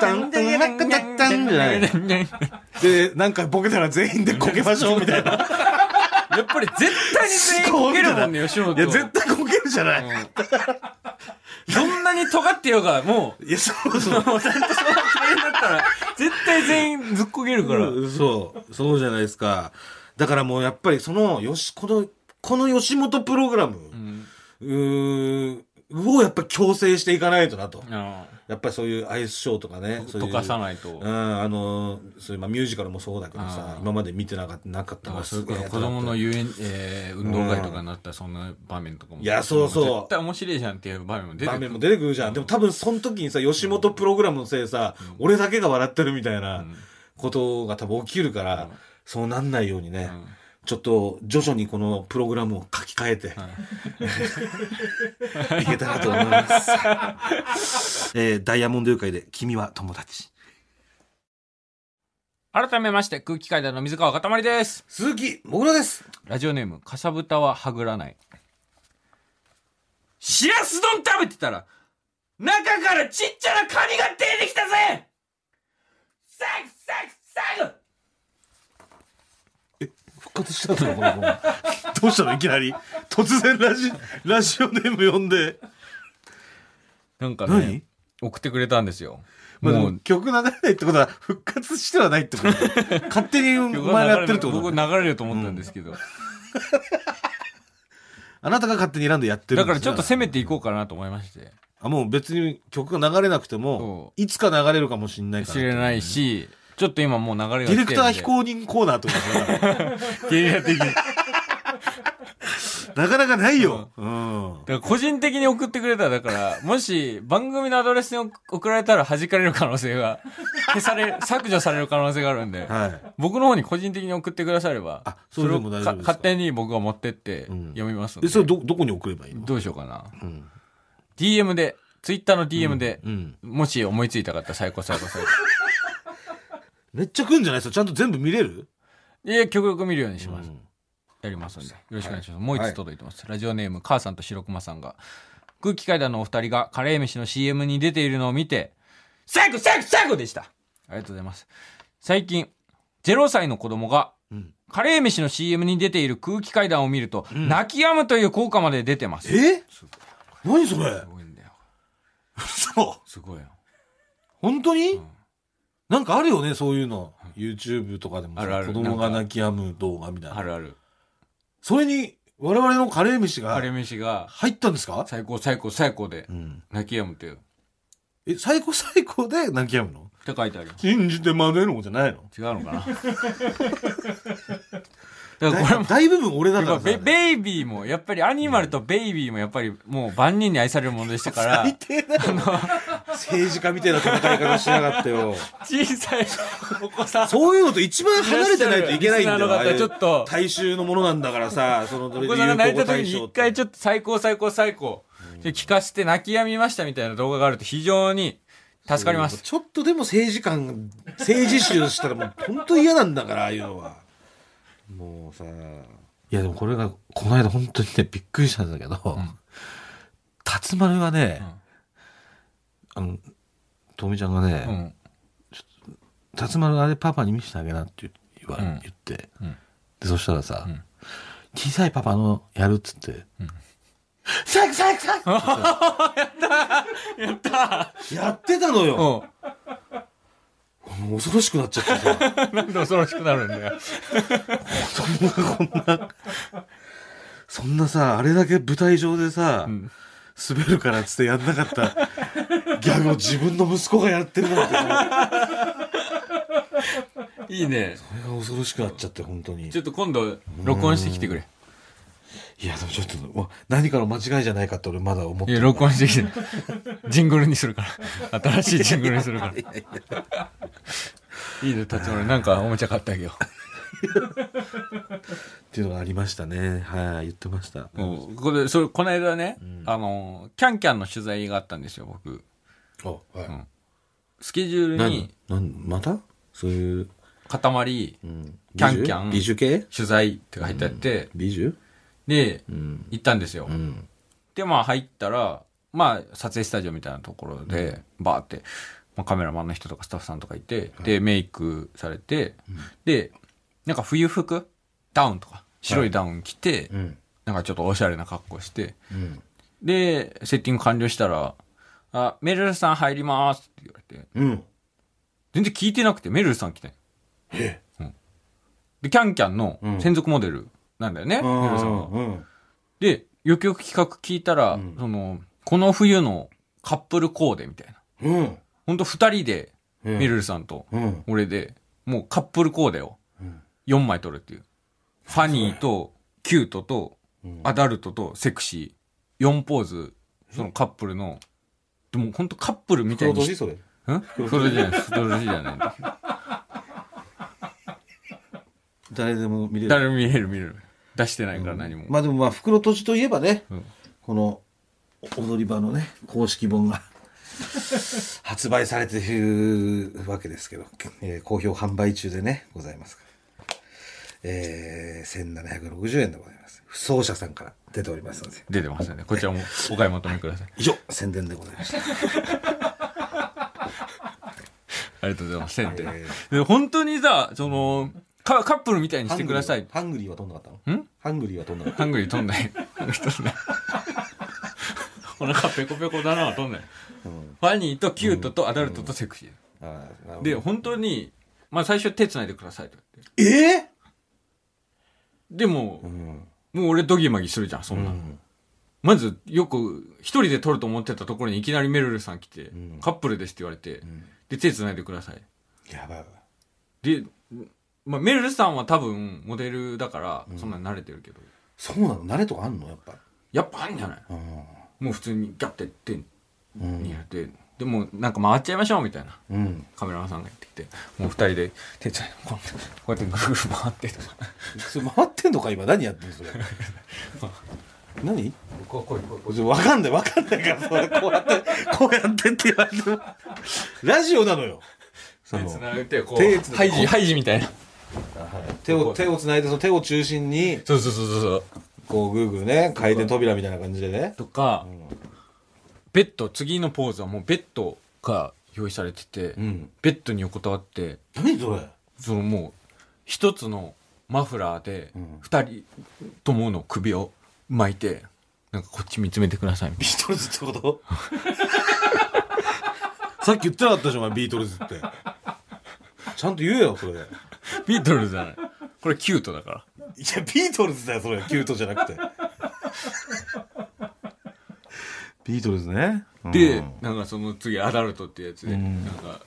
Speaker 2: タンタンラッカタッタンじゃない。で、なんかボケたら全員でこけましょうみたいな。
Speaker 1: やっぱり絶対に全員こけるもんね、吉本。
Speaker 2: いや、絶対こけるじゃない。
Speaker 1: どんなに尖ってようが、もう、
Speaker 2: いや、そうそう。
Speaker 1: もうちゃんとその大変だったら、絶対全員ずっこけるから。
Speaker 2: うんそう、そうじゃないですか。だからもうやっぱりその、よし、この、この吉本プログラム、うーん、をやっぱり強制していかないとなと。
Speaker 1: あ
Speaker 2: やっぱりそういうアイスショーとかね。そういう
Speaker 1: 溶かさないと。
Speaker 2: うん、あの、そういう、まあミュージカルもそうだけどさ
Speaker 1: あ、
Speaker 2: 今まで見てなかった、なかったから
Speaker 1: それこそ子供の遊園、えー、運動会とかになったらそんな場面とかも。
Speaker 2: いやそうそう。
Speaker 1: 絶対面白いじゃんっていう場面も出てくる。
Speaker 2: 場面も出てくるじゃん。でも多分その時にさ、吉本プログラムのせいでさ、俺だけが笑ってるみたいなことが多分起きるから、そうなんないようにね、ちょっと徐々にこのプログラムを書き換えて、い、けたらと思います。えーダイヤモンド誘拐で君は友達。
Speaker 1: 改めまして、空気階段の水川かたまりです。
Speaker 2: 鈴木もぐらです。
Speaker 1: ラジオネーム、かさぶたははぐらない。しらす丼食べてたら、中からちっちゃなカニが出てきたぜサクサクサク
Speaker 2: 復活したのこの子 どうしたの？いきなり。突然ラジ、ラジオネーム呼んで。
Speaker 1: なんか
Speaker 2: 何？
Speaker 1: ね、送ってくれたんですよ。
Speaker 2: まあ、で
Speaker 1: もう、
Speaker 2: も曲流れないってことは復活してはないってこと？勝手にお前がやってるってこと？
Speaker 1: 僕流れると思ったんですけど。
Speaker 2: あなたが勝手に選んでやってる
Speaker 1: だからちょっと攻め
Speaker 2: て。
Speaker 1: ていこうかなと思いまして。
Speaker 2: あ、もう別に曲が流れなくても、いつか流れるかもしれないから。
Speaker 1: 知れない。し、ちょっと今もう流れが
Speaker 2: ディレクター非公認コーナーとかさ
Speaker 1: ゲリラ的に。
Speaker 2: なかなかないよ。うん。
Speaker 1: だから個人的に送ってくれたら、だから、もし番組のアドレスに送られたら弾かれる可能性が、消され、削除される可能性があるんで、
Speaker 2: はい。
Speaker 1: 僕の方に個人的に送ってくだされば、
Speaker 2: あそれでも大丈夫
Speaker 1: 勝手に僕が持ってって
Speaker 2: うん
Speaker 1: 読みますんで。
Speaker 2: で、それど、どこに送ればいいの？
Speaker 1: どうしようかな。
Speaker 2: うん。
Speaker 1: DM で、ツイッターの DM で、
Speaker 2: うん。
Speaker 1: もし思いついたかったら最高最高最高。
Speaker 2: めっちゃ来んじゃないですか？ちゃんと全部見れる？
Speaker 1: いや、極力見るようにします。
Speaker 2: うん
Speaker 1: やりますんで。よろしくお願いします。もう一つ届いてます。ラジオネーム、母さんと白熊さんが、空気階段のお二人がカレー飯の CM に出ているのを見て、最高最高最高でしたありがとうございます。最近、0歳の子供が、
Speaker 2: うん
Speaker 1: カレー飯の CM に出ている空気階段を見ると、泣き止むという効果まで出てます。
Speaker 2: え？何それ？
Speaker 1: すごいんだよ。
Speaker 2: そう。
Speaker 1: すごいよ。
Speaker 2: 本当に、
Speaker 1: ん
Speaker 2: なんかあるよね、そういうの。YouTube とかでもさ
Speaker 1: あるある
Speaker 2: 子供が泣き止む動画みたいな。
Speaker 1: あるある。
Speaker 2: それに、我々のカレー飯が
Speaker 1: カレー飯が、
Speaker 2: 入ったんですか？
Speaker 1: 最高最高最高で
Speaker 2: うん。
Speaker 1: 泣き止むという。っ
Speaker 2: え、最高最高で泣き止むの？
Speaker 1: て書いてあります。
Speaker 2: 信じてまでのじゃないの？
Speaker 1: 違うのかな？だからこれも、
Speaker 2: だ大部分俺だからさ。
Speaker 1: ベベイビーも、やっぱりアニマルとベイビーもやっぱりもう万人に愛されるものでしたから、
Speaker 2: 最低だよ。政治家みたいな戦い方しやがってよ。
Speaker 1: 小さいお子さん、
Speaker 2: そういうのと一番離れてないといけないんだよ。
Speaker 1: ちょっと
Speaker 2: 大衆のものなんだからさ、その、
Speaker 1: お子さんが泣いた時に一回
Speaker 2: ょ
Speaker 1: ちょっと最高最高最高、で聞かせて泣き止みましたみたいな動画があると非常に助かります。
Speaker 2: ちょっとでも政治感、政治集したらもう本当嫌なんだから、ああいうのは。もうさ。いやでもこれが、この間本当にね、びっくりしたんだけど、辰丸がね、あの、とみちゃんがね、
Speaker 1: うん。
Speaker 2: 辰丸あれパパに見せてあげなって言わ、
Speaker 1: うん
Speaker 2: 言って、
Speaker 1: うん
Speaker 2: で、そしたらさ、
Speaker 1: ん
Speaker 2: 小さいパパのやるっつって、サクサクサク
Speaker 1: やった
Speaker 2: やってたのよ。恐ろしくなっちゃってさ。
Speaker 1: うん。なんで恐ろしくなるんだよ。
Speaker 2: そんなさ、あれだけ舞台上でさ、
Speaker 1: ん
Speaker 2: 滑るからっつってやんなかったギャグを自分の息子がやってるなんて、そ
Speaker 1: いいね。
Speaker 2: れが恐ろしくなっちゃって、本当に。
Speaker 1: ちょっと今度、録音してきてくれ。
Speaker 2: いや、でもちょっと、わ何かの間違いじゃないかって俺まだ思って
Speaker 1: いや、
Speaker 2: る。
Speaker 1: 録音してきて。ジングルにするから。新しいジングルにするから。いいね、立花。なんかおもちゃ買ってあげよ
Speaker 2: っていうのがありましたね。はい、言ってました。
Speaker 1: う。もうこれ、それ、この間ね、あの、キャンキャンの取材があったんですよ、僕。
Speaker 2: あ、はい。
Speaker 1: スケジュール
Speaker 2: 何
Speaker 1: に、
Speaker 2: なんまた？そういう、
Speaker 1: 塊、
Speaker 2: うん、
Speaker 1: キャンキャン
Speaker 2: 美女系？
Speaker 1: 取材って書いてあって、
Speaker 2: 美女
Speaker 1: で、
Speaker 2: うん。
Speaker 1: 行ったんですよ。
Speaker 2: うん。
Speaker 1: で、まあ入ったら、まあ撮影スタジオみたいなところで、バーって、まあ、カメラマンの人とかスタッフさんとかいて、で、メイクされて、で、なんか冬服？ダウンとか、白いダウン着て、
Speaker 2: うん。
Speaker 1: なんかちょっとおしゃれな格好して、
Speaker 2: うん。
Speaker 1: で、セッティング完了したら、あ、メルルさん入りますって言われて、
Speaker 2: うん。
Speaker 1: 全然聞いてなくて、メルルさん来て。
Speaker 2: え？
Speaker 1: で、キャンキャンの
Speaker 2: うん
Speaker 1: 専属モデルなんだよね、メルルさんは。
Speaker 2: うん。
Speaker 1: で、よくよく企画聞いたら、
Speaker 2: ん
Speaker 1: その、この冬のカップルコーデみたいな。
Speaker 2: うん。
Speaker 1: ほんと二人で、
Speaker 2: うん
Speaker 1: メルルさんと
Speaker 2: うん。
Speaker 1: 俺で、もうカップルコーデを
Speaker 2: うん
Speaker 1: 4枚撮るっていう。ファニーと、キュートと、
Speaker 2: うん
Speaker 1: アダルトとセクシー、4ポーズ、そのカップルの、でもほんとカップルみたいに
Speaker 2: それ。
Speaker 1: ん？それじゃない、それじゃない。
Speaker 2: 誰でも見れる。
Speaker 1: 誰も見える見える。出してないから何も。
Speaker 2: まあでもまあ、袋閉じといえばね、
Speaker 1: うん
Speaker 2: この踊り場のね、公式本が 発売されているわけですけど、えー好評販売中でね、ございますから。えー、1760円でございます。不走者さんから出ておりますので。
Speaker 1: 出てますよね。こちらもお買い求めください。
Speaker 2: 以上、宣伝でございました。
Speaker 1: ありがとうございます。宣伝
Speaker 2: え
Speaker 1: で本当にさ、その、カカップルみたいにしてください。
Speaker 2: ハングリーは飛んなかったの？
Speaker 1: ん？
Speaker 2: ハングリーは飛んなかった
Speaker 1: ハングリー飛んない。ハングリー飛んない。お腹ペコペコだな、飛んない。
Speaker 2: うん
Speaker 1: ファニーとキュートとアダルトとセクシー。
Speaker 2: あーなるほど
Speaker 1: で、本当に、まあ最初手繋いでくださいと言って。
Speaker 2: え
Speaker 1: でももう俺ドギマギするじゃん、そんな。
Speaker 2: うん。
Speaker 1: まず、よく、一人で撮ると思ってたところにいきなりメルルさん来て、
Speaker 2: ん。
Speaker 1: カップルですって言われて、
Speaker 2: ん。
Speaker 1: で、手繋いでください。
Speaker 2: やばい。わ。
Speaker 1: で、まあ、メルルさんは多分モデルだから、そんなに慣れてるけど、
Speaker 2: そうなの？慣れとかあんの？やっぱ。
Speaker 1: やっぱあんじゃない？
Speaker 2: うん。
Speaker 1: もう普通にガッて手に
Speaker 2: うん。
Speaker 1: やって、でもなんか回っちゃいましょうみたいな。
Speaker 2: うん。
Speaker 1: カメラマンさんが言ってきて、もう二人で手伝いこうやって、こうやってぐるぐる回ってとか。
Speaker 2: それ回ってんのか今何やってんのそれ。何？わかんないわかんないから、それこうやって、こうやってって言われても。ラジオなのよ。そ
Speaker 1: 手
Speaker 2: の
Speaker 1: 繋げて、こう、
Speaker 2: 手繋いで
Speaker 1: ハイジ、ハイジみたいな。
Speaker 2: 手を、手を繋いで、その手を中心に、
Speaker 1: そうそうそうそうそう。
Speaker 2: こうぐるぐるね、回転扉みたいな感じでね。
Speaker 1: とか、ベッド、次のポーズはもうベッドが用意されてて、
Speaker 2: うん。
Speaker 1: ベッドに横たわって、
Speaker 2: 何それ？
Speaker 1: そのもう、一つのマフラーで
Speaker 2: ん、
Speaker 1: 二人ともの首を巻いて、なんかこっち見つめてくださいみたい
Speaker 2: ビートルズってこと？さっき言ってなかったじゃん、お前、ビートルズって。ちゃんと言えよ、それ。
Speaker 1: ビートルズじゃない。これキュートだから。
Speaker 2: いや、ビートルズだよ、それ。キュートじゃなくて。ビートルズね。
Speaker 1: で、
Speaker 2: うん
Speaker 1: なんかその次アダルトってやつで、
Speaker 2: うん
Speaker 1: なんか、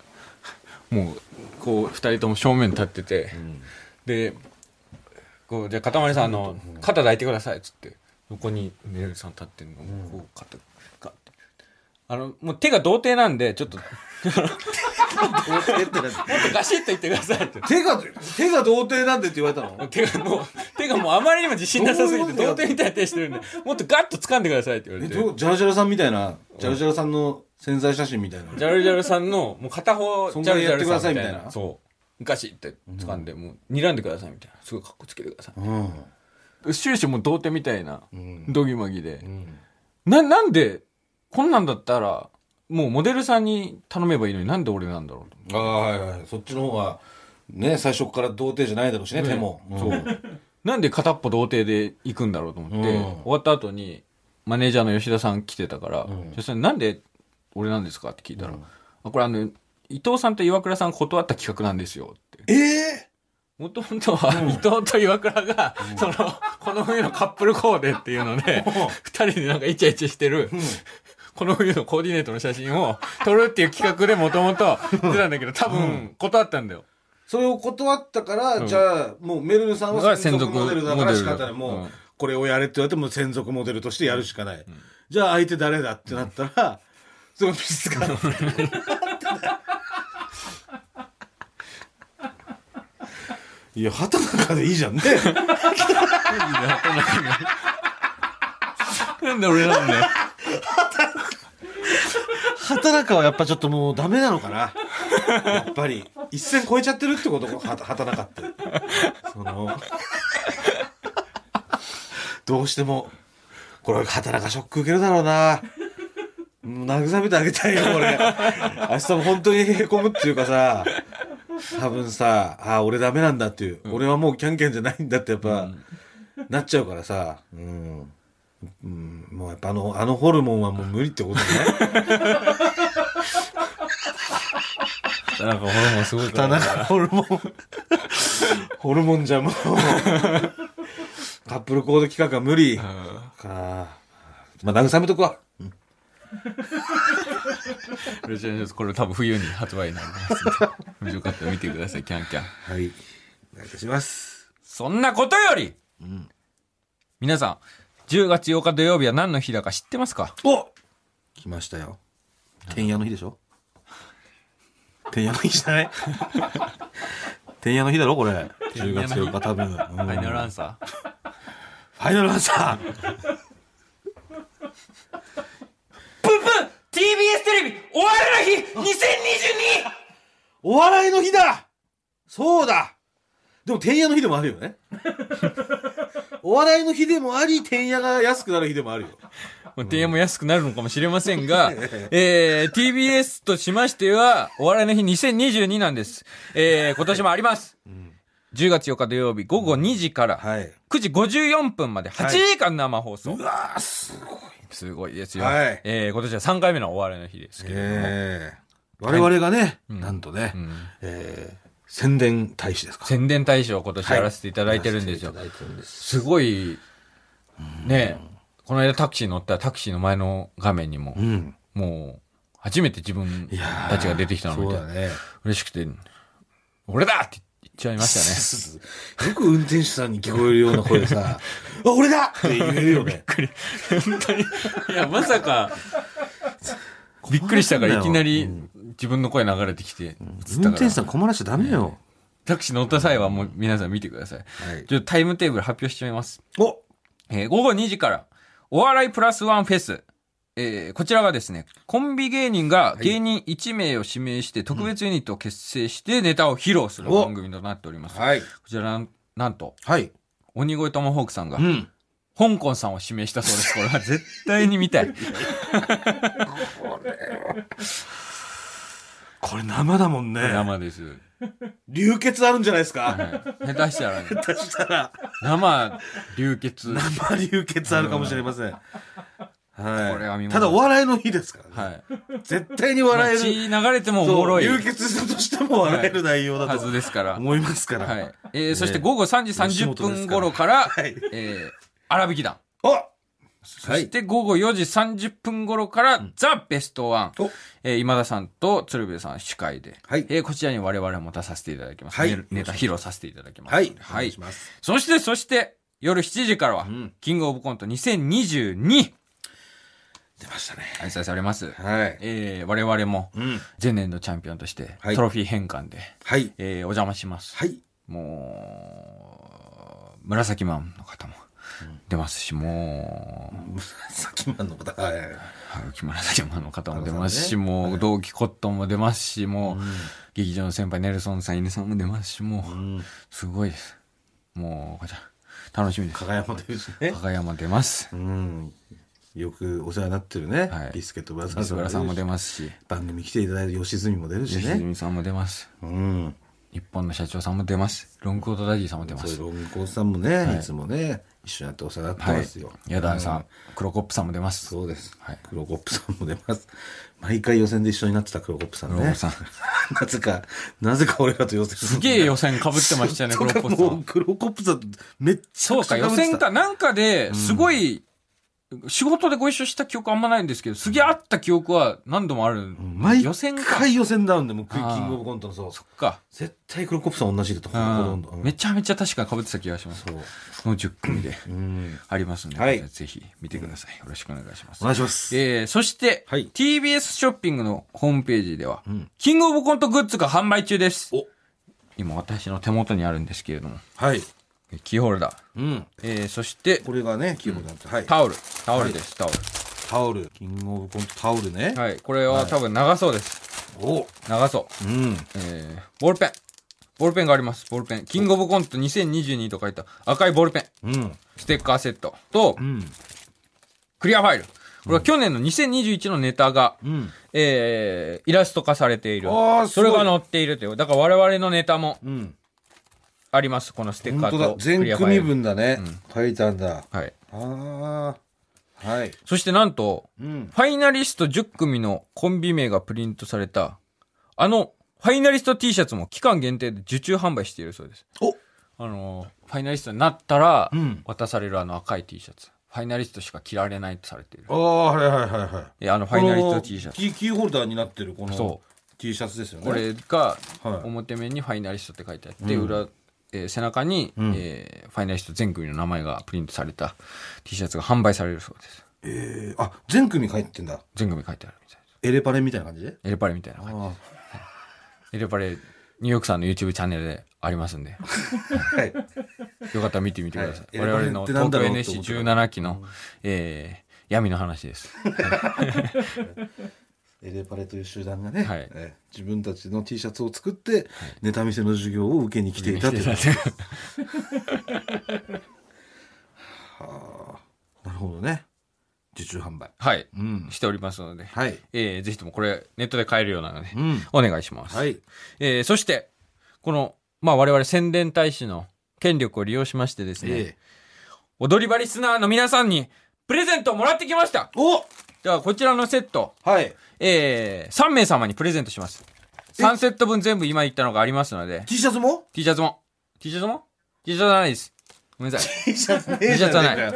Speaker 1: もう、こう、二人とも正面立ってて、
Speaker 2: ん
Speaker 1: で、こう、じゃあ、かたまりさん、あの、肩抱いてください、っつって、横にメルさん立ってんの、こう、肩、ガッて。あの、もう手が童貞なんで、ちょっと、もっとガシッと言ってくださいって。
Speaker 2: 手が、手が童貞なんでって言われたの？
Speaker 1: 手がもう、手がもうあまりにも自信なさすぎて、
Speaker 2: どういうこと
Speaker 1: 童貞みたいな手してるんで、もっとガッと掴んでくださいって言わ
Speaker 2: え、
Speaker 1: れて。
Speaker 2: どうジャルジャルさんみたいな、ジャルジャルさんの潜在写真みたいな。
Speaker 1: ジャルジャルさんの、もう片方、ジ
Speaker 2: そん
Speaker 1: ャルジャル
Speaker 2: ぐらいやってくだ
Speaker 1: さんみたい
Speaker 2: みたいな
Speaker 1: そう。ガシって掴んで、もう、睨んでくださいみたいな。すごい格好つけてくださ
Speaker 2: うん。
Speaker 1: い。終始もう童貞みたいな、
Speaker 2: うん。
Speaker 1: ドギマギで
Speaker 2: う。ん。
Speaker 1: な、なんで、こんなんだったら、もうモデルさんに頼めばいいのになんで俺なんだろうと。
Speaker 2: ああ、はいはい。そっちの方が、ね、最初から童貞じゃないだろうしね、手も。
Speaker 1: そう。なんで片っぽ童貞で行くんだろうと思って、
Speaker 2: うん
Speaker 1: 終わった後に、マネージャーの吉田さん来てたから、
Speaker 2: ん
Speaker 1: 吉田さんなんで俺なんですかって聞いたら、あ、これあの、伊藤さんと岩倉さん断った企画なんですよって。
Speaker 2: ええ
Speaker 1: もともとは、伊藤と岩倉が、その、この冬のカップルコーデっていうので、二人でなんかイチャイチャしてる、この冬のコーディネートの写真を撮るっていう企画でもともと出たんだけど、多分断ったんだよ。
Speaker 2: それを断ったから、
Speaker 1: うん
Speaker 2: じゃあ、もうメルルさんは専属モデルだから仕方ない。もう、これをやれって言われても専属モデルとしてやるしかない。じゃあ相手誰だってなったら、そのミスが。いや、畑中でいいじゃんね。
Speaker 1: なんで俺なんだよ。
Speaker 2: 畑中はやっぱちょっともうダメなのかな。やっぱり、一線超えちゃってるってことは畑中って。その、どうしても。これ、働かショック受けるだろうな。慰めてあげたいよ、俺。明日も本当にへこむっていうかさ、多分さ、ああ、俺ダメなんだっていう、俺はもうキャンキャンじゃないんだってやっぱ、なっちゃうからさ、やっぱあの、あのホルモンはもう無理ってことね。
Speaker 1: なんかホルモンすごいか
Speaker 2: 田
Speaker 1: ら。
Speaker 2: 中ホルモン。ホルモンじゃもう。カップルコード企画は無理。か。まあ、慰めとくわ。
Speaker 1: レジェンドこれ多分冬に発売になります。よかったら見てください、キャンキャン。
Speaker 2: はい。お願いいたします。
Speaker 1: そんなことより、皆さん、10月8日土曜日は何の日だか知ってますか？
Speaker 2: お来ましたよ。天夜の日でしょ？天夜の日じゃない？天夜の日だろこれ。10月8日多分。うん
Speaker 1: ファイナルアンサー
Speaker 2: ファイナルアンサー？
Speaker 1: プンプン !TBS テレビお笑いの日 2022!
Speaker 2: お笑いの日だそうだでも、天夜の日でもあるよね。お笑いの日でもあり、天夜が安くなる日でもあるよ。
Speaker 1: もう提案も安くなるのかもしれませんが、えー、TBS としましては、お笑いの日2022なんです。えー、今年もあります。10月4日土曜日午後2時から
Speaker 2: はい。
Speaker 1: 9時54分まで8時間生放送。
Speaker 2: うわー、すごい。
Speaker 1: すごいですよ。
Speaker 2: はい
Speaker 1: えー、今年は3回目のお笑いの日ですけれども。
Speaker 2: ええ我々がね、
Speaker 1: ん
Speaker 2: なんとね、
Speaker 1: うん
Speaker 2: えー宣伝大使ですか？
Speaker 1: 宣伝大使を今年やらせていただいてるんですよ。
Speaker 2: やらせていす
Speaker 1: すごい、ねこの間タクシー乗ったらタクシーの前の画面にも、
Speaker 2: うん。
Speaker 1: もう、初めて自分たちが出てきたのを見て
Speaker 2: そう、だね。
Speaker 1: 嬉しくて、俺だって言っちゃいましたね。
Speaker 2: よく運転手さんに聞こえるような声でさ、あ、俺だって言えるよね。
Speaker 1: 本当に。いや、まさか、びっくりしたからいきなり自分の声流れてきて、
Speaker 2: 運転手さん困らしちゃダメよ。
Speaker 1: タクシー乗った際はもう皆さん見てください。
Speaker 2: はい。
Speaker 1: ちょっとタイムテーブル発表しちゃいます。
Speaker 2: お
Speaker 1: えー午後2時から、お笑いプラスワンフェス。えーこちらがですね、コンビ芸人が芸人1名を指名して特別ユニットを結成してネタを披露する
Speaker 2: お
Speaker 1: 番組となっております。こ
Speaker 2: はい。
Speaker 1: ちらなん、なんと、
Speaker 2: はい。
Speaker 1: 鬼越トマホークさんが
Speaker 2: う、ん。
Speaker 1: 香港さんを指名したそうです。これは絶対に見たい。
Speaker 2: これ生だもんね。
Speaker 1: 生です。
Speaker 2: 流血あるんじゃないですか？
Speaker 1: はい下手したらね、
Speaker 2: 下手したら、
Speaker 1: 生流血。
Speaker 2: 生流血あるかもしれません。はい。
Speaker 1: これは
Speaker 2: ただお笑いの日ですからね。
Speaker 1: はい。
Speaker 2: 絶対に笑える。
Speaker 1: 血流れてもおもろい
Speaker 2: 流血したとしても笑える内容だ
Speaker 1: は
Speaker 2: と
Speaker 1: ずですから。
Speaker 2: 思いますから。
Speaker 1: はい。えーそして午後3時30分頃から、
Speaker 2: はい。
Speaker 1: えー、荒引き団。
Speaker 2: お
Speaker 1: そして午後4時30分頃から、ザ・ベストワン。
Speaker 2: お
Speaker 1: えー今田さんと鶴瓶さん司会で、
Speaker 2: はい
Speaker 1: えーこちらに我々も出させていただきます。
Speaker 2: はい
Speaker 1: ネネタ披露させていただきます。
Speaker 2: はい。
Speaker 1: はい。そして、そして、夜7時からは、
Speaker 2: ん
Speaker 1: キングオブコント2022
Speaker 2: 出ましたね。
Speaker 1: 開催されます。
Speaker 2: はい。
Speaker 1: えー我々も
Speaker 2: うん。
Speaker 1: 前年のチャンピオンとして、
Speaker 2: はい
Speaker 1: トロフィー返還で、
Speaker 2: はい。
Speaker 1: えーお邪魔します。
Speaker 2: はい。
Speaker 1: もう、紫マンの方も出ますし、もう、
Speaker 2: さきまんのこと。はい。
Speaker 1: はい木村崎マンの方も出ますし、
Speaker 2: ね
Speaker 1: もう、同期コットンも出ますし、もう、劇場の先輩ネルソンさん、犬さんも出ますし、もう、
Speaker 2: うん。
Speaker 1: すごいです。もう、こちら、楽しみです。
Speaker 2: 加賀山というしね。
Speaker 1: 加賀山出ます。
Speaker 2: うん。よくお世話になってるね。
Speaker 1: はい
Speaker 2: ビスケットブラザー
Speaker 1: さんも出
Speaker 2: す。
Speaker 1: ますし、
Speaker 2: 番組来ていただいた吉住も出るし
Speaker 1: 吉
Speaker 2: ね。
Speaker 1: 住さんも出ます。
Speaker 2: うん。
Speaker 1: 日本の社長さんも出ます。ロングコートダディさんも出ます。
Speaker 2: ロングコートさんもね、いつもね、一緒にやってお世話になって
Speaker 1: はい
Speaker 2: ますよ。。
Speaker 1: ヤダンさ、
Speaker 2: うん
Speaker 1: 黒コップさんも出ます。
Speaker 2: そうです。
Speaker 1: はい
Speaker 2: 黒コップさんも出ます。毎回予選で一緒になってた黒コップさんね
Speaker 1: 黒コップ。さん。
Speaker 2: なぜか、なぜか俺らと予選
Speaker 1: すげえ予選被ってましたよね、黒コップさん
Speaker 2: もう。黒コップさん、めっちゃ
Speaker 1: そうか、予選か、なんかで、すごい、仕事でご一緒した記憶あんまないんですけど、すげえ会った記憶は何度もある。
Speaker 2: 毎
Speaker 1: 予選か。
Speaker 2: 回予選ダウンでもうキングオブコントのそう。
Speaker 1: そっか。
Speaker 2: 絶対黒コップさん同じだと
Speaker 1: めちゃめちゃ確かに被ってた気がします。
Speaker 2: そう。
Speaker 1: この10組で
Speaker 2: うん。
Speaker 1: ありますんで、
Speaker 2: はい
Speaker 1: ぜひ見てください。よろしくお願いします
Speaker 2: お。願いします。
Speaker 1: えー、そして、
Speaker 2: はい
Speaker 1: TBS ショッピングのホームページでは、
Speaker 2: ん
Speaker 1: キングオブコントグッズが販売中です。
Speaker 2: お
Speaker 1: 今私の手元にあるんですけれども、
Speaker 2: はい。
Speaker 1: キーホルダー。
Speaker 2: うん。
Speaker 1: えー、そして、
Speaker 2: これがね、キーホルダーって。はい。
Speaker 1: タオル。タオルです、タオル。
Speaker 2: タオル。キングオブコントタオルね。
Speaker 1: はい、これは多分長そうです。
Speaker 2: お
Speaker 1: 長そう。
Speaker 2: うん。
Speaker 1: えー、ボールペン。ボールペンがあります。ボールペン。キングオブコント2022と書いた赤いボールペン。
Speaker 2: うん。
Speaker 1: ステッカーセットと、
Speaker 2: うん。
Speaker 1: クリアファイル。これは去年の2021のネタが、
Speaker 2: うん。
Speaker 1: えー、イラスト化されている。
Speaker 2: あーすご
Speaker 1: れが載っているという。だから我々のネタも
Speaker 2: うん。
Speaker 1: あります。このステッカーと。ク
Speaker 2: 全。組分だね。書いてあるんだ。
Speaker 1: はい。
Speaker 2: ああ。はい。
Speaker 1: そしてなんと、
Speaker 2: うん。
Speaker 1: ファイナリスト10組のコンビ名がプリントされた、あの、ファイナリスト T シャツも期間限定で受注販売しているそうです。
Speaker 2: お
Speaker 1: あの、ファイナリストになったら
Speaker 2: うん、
Speaker 1: 渡されるあの赤い T シャツ。ファイナリストしか着られないとされている
Speaker 2: あ。あ、はいはいはいはい。
Speaker 1: いやあの、ファイナリスト T シャツ。
Speaker 2: キーキーホルダーになってるこの
Speaker 1: そ
Speaker 2: T シャツですよね。
Speaker 1: これが、
Speaker 2: はい
Speaker 1: 表面にファイナリストって書いてあって、裏、えー背中に、
Speaker 2: ん
Speaker 1: えーファイナリスト全組の名前がプリントされた T シャツが販売されるそうです。
Speaker 2: えー、あ、全組入ってんだ。
Speaker 1: 全組書いてあるみたいです。
Speaker 2: エレパレみたいな感じで？
Speaker 1: エレパレみたいな感じ。
Speaker 2: あ
Speaker 1: エレパレ、ニューヨークさんの YouTube チャンネルでありますんで、
Speaker 2: あ。はい。
Speaker 1: よかったら見てみてください。
Speaker 2: はい
Speaker 1: 我々の東京
Speaker 2: だろうと思ってた
Speaker 1: NSC17 期の、えー闇の話です。
Speaker 2: エレパレという集団がね、
Speaker 1: はい
Speaker 2: えー自分たちの T シャツを作って、ネタ見せの授業を受けに来ていたという。なるほどね。受注販売。
Speaker 1: はい。
Speaker 2: うん。
Speaker 1: しておりますので、
Speaker 2: はい。
Speaker 1: えーぜひともこれネットで買えるようなので、
Speaker 2: うん。
Speaker 1: お願いします。
Speaker 2: はい。
Speaker 1: えーそして、この、まあ我々宣伝大使の権力を利用しましてですね、
Speaker 2: え
Speaker 1: 踊り場リスナーの皆さんにプレゼントをもらってきました
Speaker 2: えお
Speaker 1: ではこちらのセット、
Speaker 2: はい。
Speaker 1: えー、3名様にプレゼントします。3セット分全部今言ったのがありますので、
Speaker 2: T シャツも
Speaker 1: ？T シャツも。T シャツも ?T シャツはないです。ごめんなさい。
Speaker 2: T シャツね
Speaker 1: T シャツはない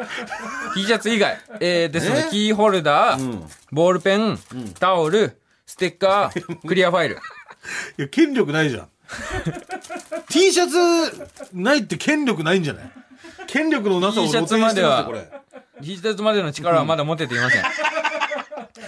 Speaker 1: T シャツ以外。えー、ですので、
Speaker 2: え？
Speaker 1: キーホルダー、
Speaker 2: うん。い
Speaker 1: ボールペン、タオル、ステッカー、クリアファイル。
Speaker 2: や、権力ないじゃん。T シャツないって権力ないんじゃない？権力のなさを
Speaker 1: T シャツまでは
Speaker 2: 露呈してますよ
Speaker 1: T シャツまでの力はまだ持てていません。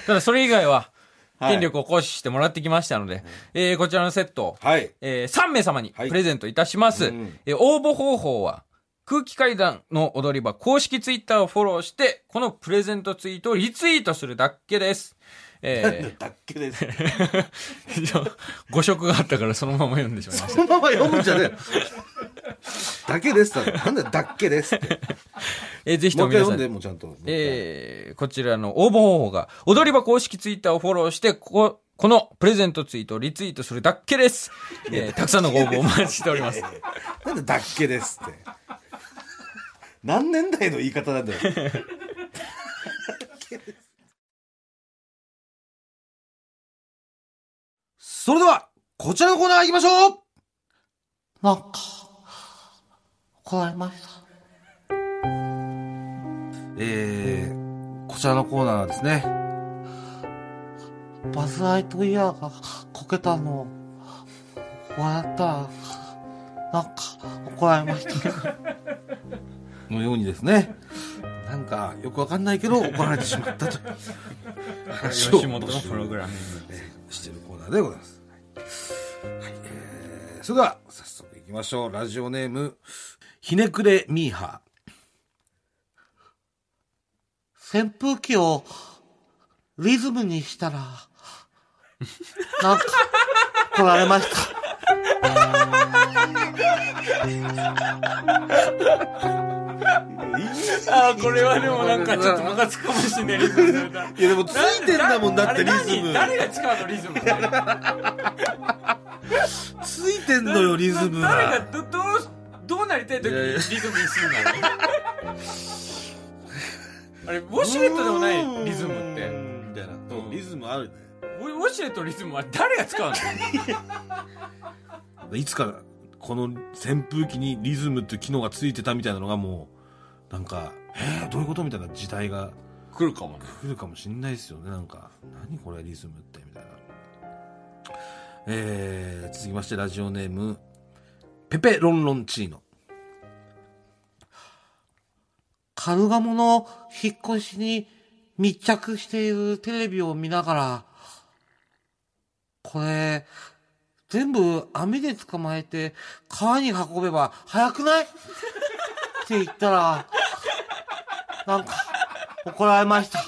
Speaker 1: ただ、それ以外は、
Speaker 2: はい
Speaker 1: 権力を行使してもらってきましたので、えーこちらのセットを。
Speaker 2: はい。
Speaker 1: えー3名様に
Speaker 2: はい
Speaker 1: プレゼントいたします。
Speaker 2: うん
Speaker 1: えー応募方法は、空気階段の踊り場公式ツイッターをフォローして、このプレゼントツイートをリツイートするだけです。え
Speaker 2: だっけです。
Speaker 1: ー、誤色があったからそのまま読んでしまいまし
Speaker 2: そのまま読むんじゃねえよ。だけです。なんだよだっけですって。
Speaker 1: た。えーぜひと
Speaker 2: も
Speaker 1: 皆さん、
Speaker 2: もうちゃんと。
Speaker 1: えーこちらの応募方法が、踊り場公式ツイッターをフォローして、ここ、このプレゼントツイートをリツイートするだけです。えーたくさんのご応募お待ちしております。
Speaker 2: なんでだっけですって。何年代の言い方なんだよ。それでは、こちらのコーナー行きましょう
Speaker 3: なんか、怒られました。
Speaker 2: えー、こちらのコーナーはですね、
Speaker 3: バズ・ライトイヤーがこけたのを、笑ったら、なんか、怒られました。
Speaker 2: のようにですね、なんかよくわかんないけど怒られてしまったという話を
Speaker 1: 吉本のプログラミング。
Speaker 2: してるコーナーでございます。はい、えー、それでは早速行きましょう。ラジオネーム、ひねくれミーハ
Speaker 3: 扇風機をリズムにしたら、なんか、怒られました。
Speaker 1: あーこれはでもなんかちょっとムカつくかもしれない。
Speaker 2: いやでもついてんだもんだってリズム。
Speaker 1: 誰が使うのリズム
Speaker 2: ついてんのよリズムが。
Speaker 1: 誰がどどうどうなりたい時にリズムにするの？あれウォシュレットでもないリズムって
Speaker 2: みたいな。リズムあるね。
Speaker 1: ウォシュレットのリズムは誰が使うの
Speaker 2: いつからこの扇風機にリズムっていう機能がついてたみたいなのがもう、なんか、えー、どういうことみたいな時代が
Speaker 1: 来るかもね
Speaker 2: 来るかもしんないですよね。なんか、何これリズムってみたいな。えー、続きましてラジオネーム、ペペロンロンチーノ。
Speaker 3: カルガモの引っ越しに密着しているテレビを見ながら、これ、全部網で捕まえて川に運べば早くない？って言ったら、なんか怒られました。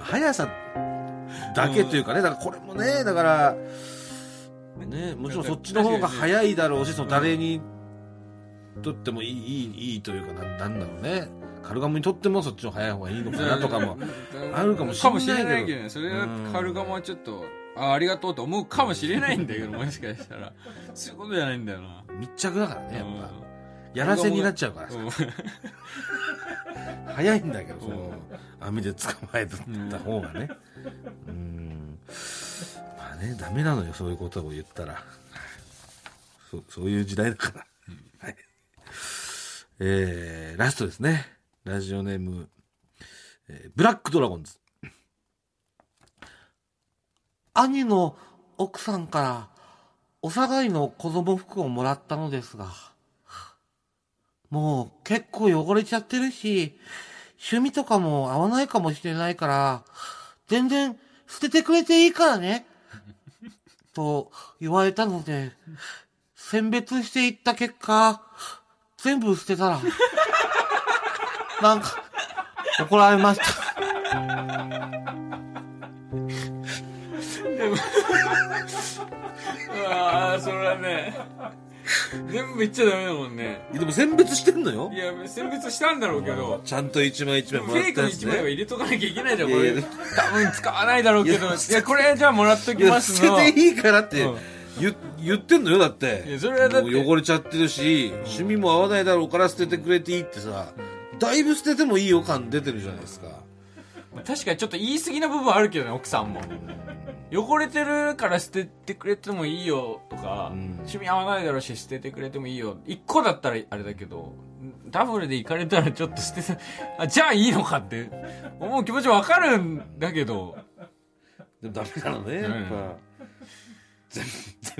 Speaker 2: 速さだけというかね、だからこれもね、だから、ね、もちろんそっちの方が早いだろうし、その誰にとってもいい、いい、いいというか、なんなんだろうね。カルガモにとってもそっちの早い方がいいのかなとかもあるかもしれないけど
Speaker 1: かもしれないけどねそれはカルガモはちょっとあありがとうと思うかもしれないんだけどもしかしたらそういうことじゃないんだよな
Speaker 2: 密着だからね、やっぱ。
Speaker 1: うん
Speaker 2: やらせになっちゃうからさ。
Speaker 1: うん
Speaker 2: 早いんだけど、その、網で捕まえた方がね。うん。まあね、ダメなのよ、そういうことを言ったら。そう、そういう時代だから。はい。えー、ラストですね。ラジオネーム、えーブラックドラゴンズ。
Speaker 3: 兄の奥さんから、お下がりの子供服をもらったのですが、もう結構汚れちゃってるし、趣味とかも合わないかもしれないから、全然捨ててくれていいからね。と言われたので、選別していった結果、全部捨てたら、なんか、怒られました。
Speaker 1: ああ それはね全部言っちゃダメだもんね。
Speaker 2: でも選別してんのよ。
Speaker 1: い。や選別したんだろうけど。
Speaker 2: ちゃんと一枚一枚もらっ
Speaker 1: フェイクの
Speaker 2: たやつね。
Speaker 1: 一枚は入れとかなきゃいけないじゃんこれ。
Speaker 2: いやいや。
Speaker 1: 多分使わないだろうけど。い
Speaker 2: いや
Speaker 1: やこれじゃあもらっと
Speaker 2: いや、
Speaker 1: きます
Speaker 2: 捨
Speaker 1: の
Speaker 2: てていいからって
Speaker 1: うん
Speaker 2: 言,、言ってんのよ、だっ
Speaker 1: い
Speaker 2: て
Speaker 1: や。それはだって
Speaker 2: もう汚れちゃってるし、趣味も合わないだろうから捨ててくれていいってさ、だいぶ捨ててもいいよ感出てるじゃないですか。
Speaker 1: 確かにちょっと言い過ぎな部分あるけどね奥さんも汚れてるから捨ててくれてもいいよとか、
Speaker 2: うん
Speaker 1: 趣味合わないだろうし捨ててくれてもいいよ一個だったらあれだけどダブルで行かれたらちょっと捨てさあじゃあいいのかって思う気持ちわかるんだけど
Speaker 2: でもダメなのね、やっ
Speaker 1: うん
Speaker 2: ぱ。全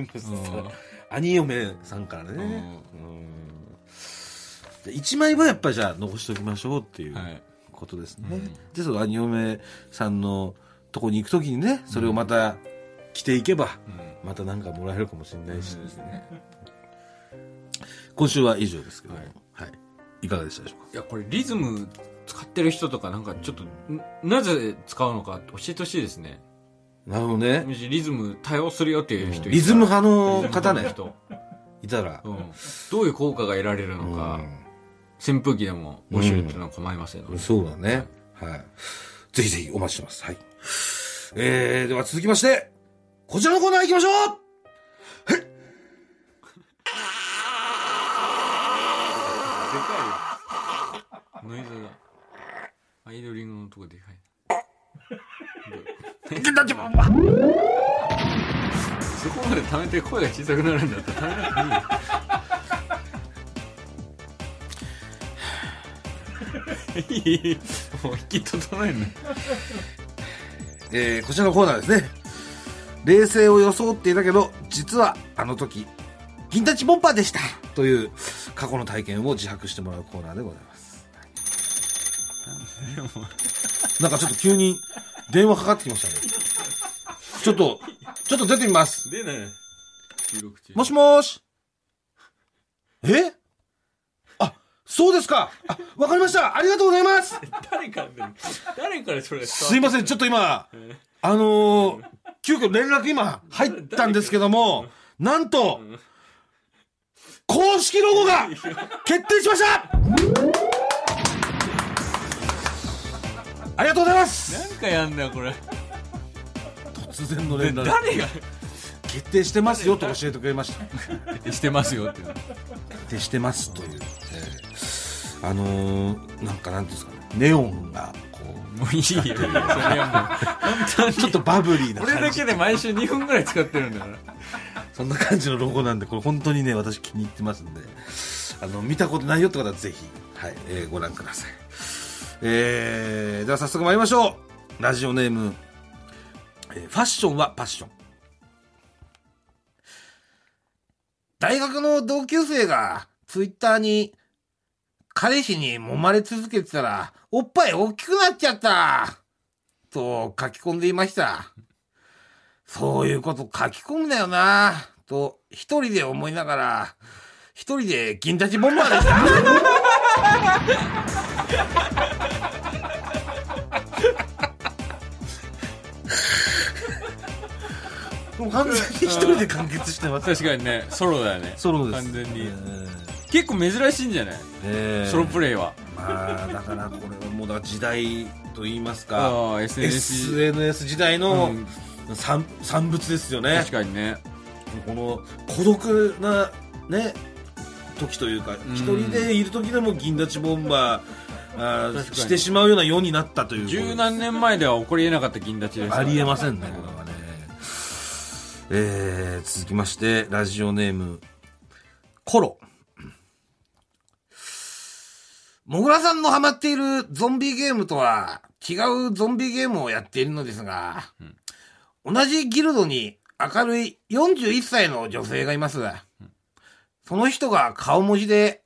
Speaker 2: 部、全部兄嫁さんからね。
Speaker 1: うん。
Speaker 2: 一枚はやっぱりじゃあ残しておきましょうっていう
Speaker 1: はい。
Speaker 2: ことですね。
Speaker 1: うん。
Speaker 2: で、その兄嫁さんのとこに行くときにね、それをまた着ていけば、
Speaker 1: うん。
Speaker 2: またなんかもらえるかもしれないし、
Speaker 1: ね
Speaker 2: 今週は以上ですけども、
Speaker 1: はい。
Speaker 2: はい。いかがでしたでしょうか？
Speaker 1: いやこれリズム使ってる人とかなんかちょっとんなぜ使うのか教えてほしいですね
Speaker 2: なるほどね。
Speaker 1: リズム対応するよっていう人いた。ら
Speaker 2: リズム派の方ね。
Speaker 1: 人
Speaker 2: いたら。
Speaker 1: うん、どういう効果が得られるのか、扇風機でも募集っていうのは構いませんので、
Speaker 2: うん。そうだね。はい。ぜひぜひお待ちしてます。はい。えー、では続きまして、こちらのコーナー行きましょう。
Speaker 1: ノイズが。アイドリングのとこでかいそこまで溜めて声が小さくなるんだったら溜めなくていいよ。いい。もう引き整えんの
Speaker 2: えー、こちらのコーナーですね。冷静を装っていたけど、実はあの時、銀タチボンパーでした。という過去の体験を自白してもらうコーナーでございます。なんかちょっと急に電話かかってきましたね。ちょっと、ちょっと出てみます。
Speaker 1: 出ない収録中
Speaker 2: もしもーし。え？あ、そうですか。あ、わかりました。ありがとうございます。
Speaker 1: 誰から誰からそれ
Speaker 2: すいません。ちょっと今、あのー、急遽連絡今入ったんですけども、なんと、公式ロゴが決定しましたありがとうございます
Speaker 1: なんかやんだよこれ
Speaker 2: 突然の連絡。
Speaker 1: 誰が？
Speaker 2: 決定してますよと教えてくれました。
Speaker 1: してますよっていう
Speaker 2: 決定してますという。えーあのー、なんかなんていうんですかね、ネオンが、こう、
Speaker 1: もういいよそれはもう本当に
Speaker 2: ちょっとバブリーな
Speaker 1: これだ
Speaker 2: 感じ。
Speaker 1: けで毎週2分ぐらい使ってるんだから
Speaker 2: そんな感じのロゴなんで、これ本当にね、私気に入ってますんで、あの、見たことないよって方はぜひ、はい、えーご覧ください。えー、では早速参りましょう。ラジオネーム、えーファッションはパッション。大学の同級生が、ツイッターに、彼氏に揉まれ続けてたら、おっぱい大きくなっちゃったと書き込んでいました。そういうこと書き込むなよなと、一人で思いながら、一人で銀立ちボンバーでした。完全に一人で完結してます。
Speaker 1: 確かにねソロだよね。
Speaker 2: ソロです。
Speaker 1: 完全に。
Speaker 2: え
Speaker 1: 結構珍しいんじゃない？
Speaker 2: ーえ。ー
Speaker 1: ソロプレイは。
Speaker 2: まあだからこれはもうだ時代と言いますか。
Speaker 1: SNS
Speaker 2: SNS 時代
Speaker 1: う
Speaker 2: の
Speaker 1: ん。
Speaker 2: 産産物ですよね。
Speaker 1: 確かにね。
Speaker 2: この孤独なね時というか一人でいる時でも銀立ちボンバーあしてしまうような世になったという
Speaker 1: 十何年前では起こりえなかった銀立ちです
Speaker 2: ありえま
Speaker 1: せ
Speaker 2: せんねこれは。ねえー、続きましてラジオネームコロもぐらさんのハマっているゾンビゲームとは違うゾンビゲームをやっているのですが、同じギルドに明るい41歳の女性がいます。その人が顔文字で、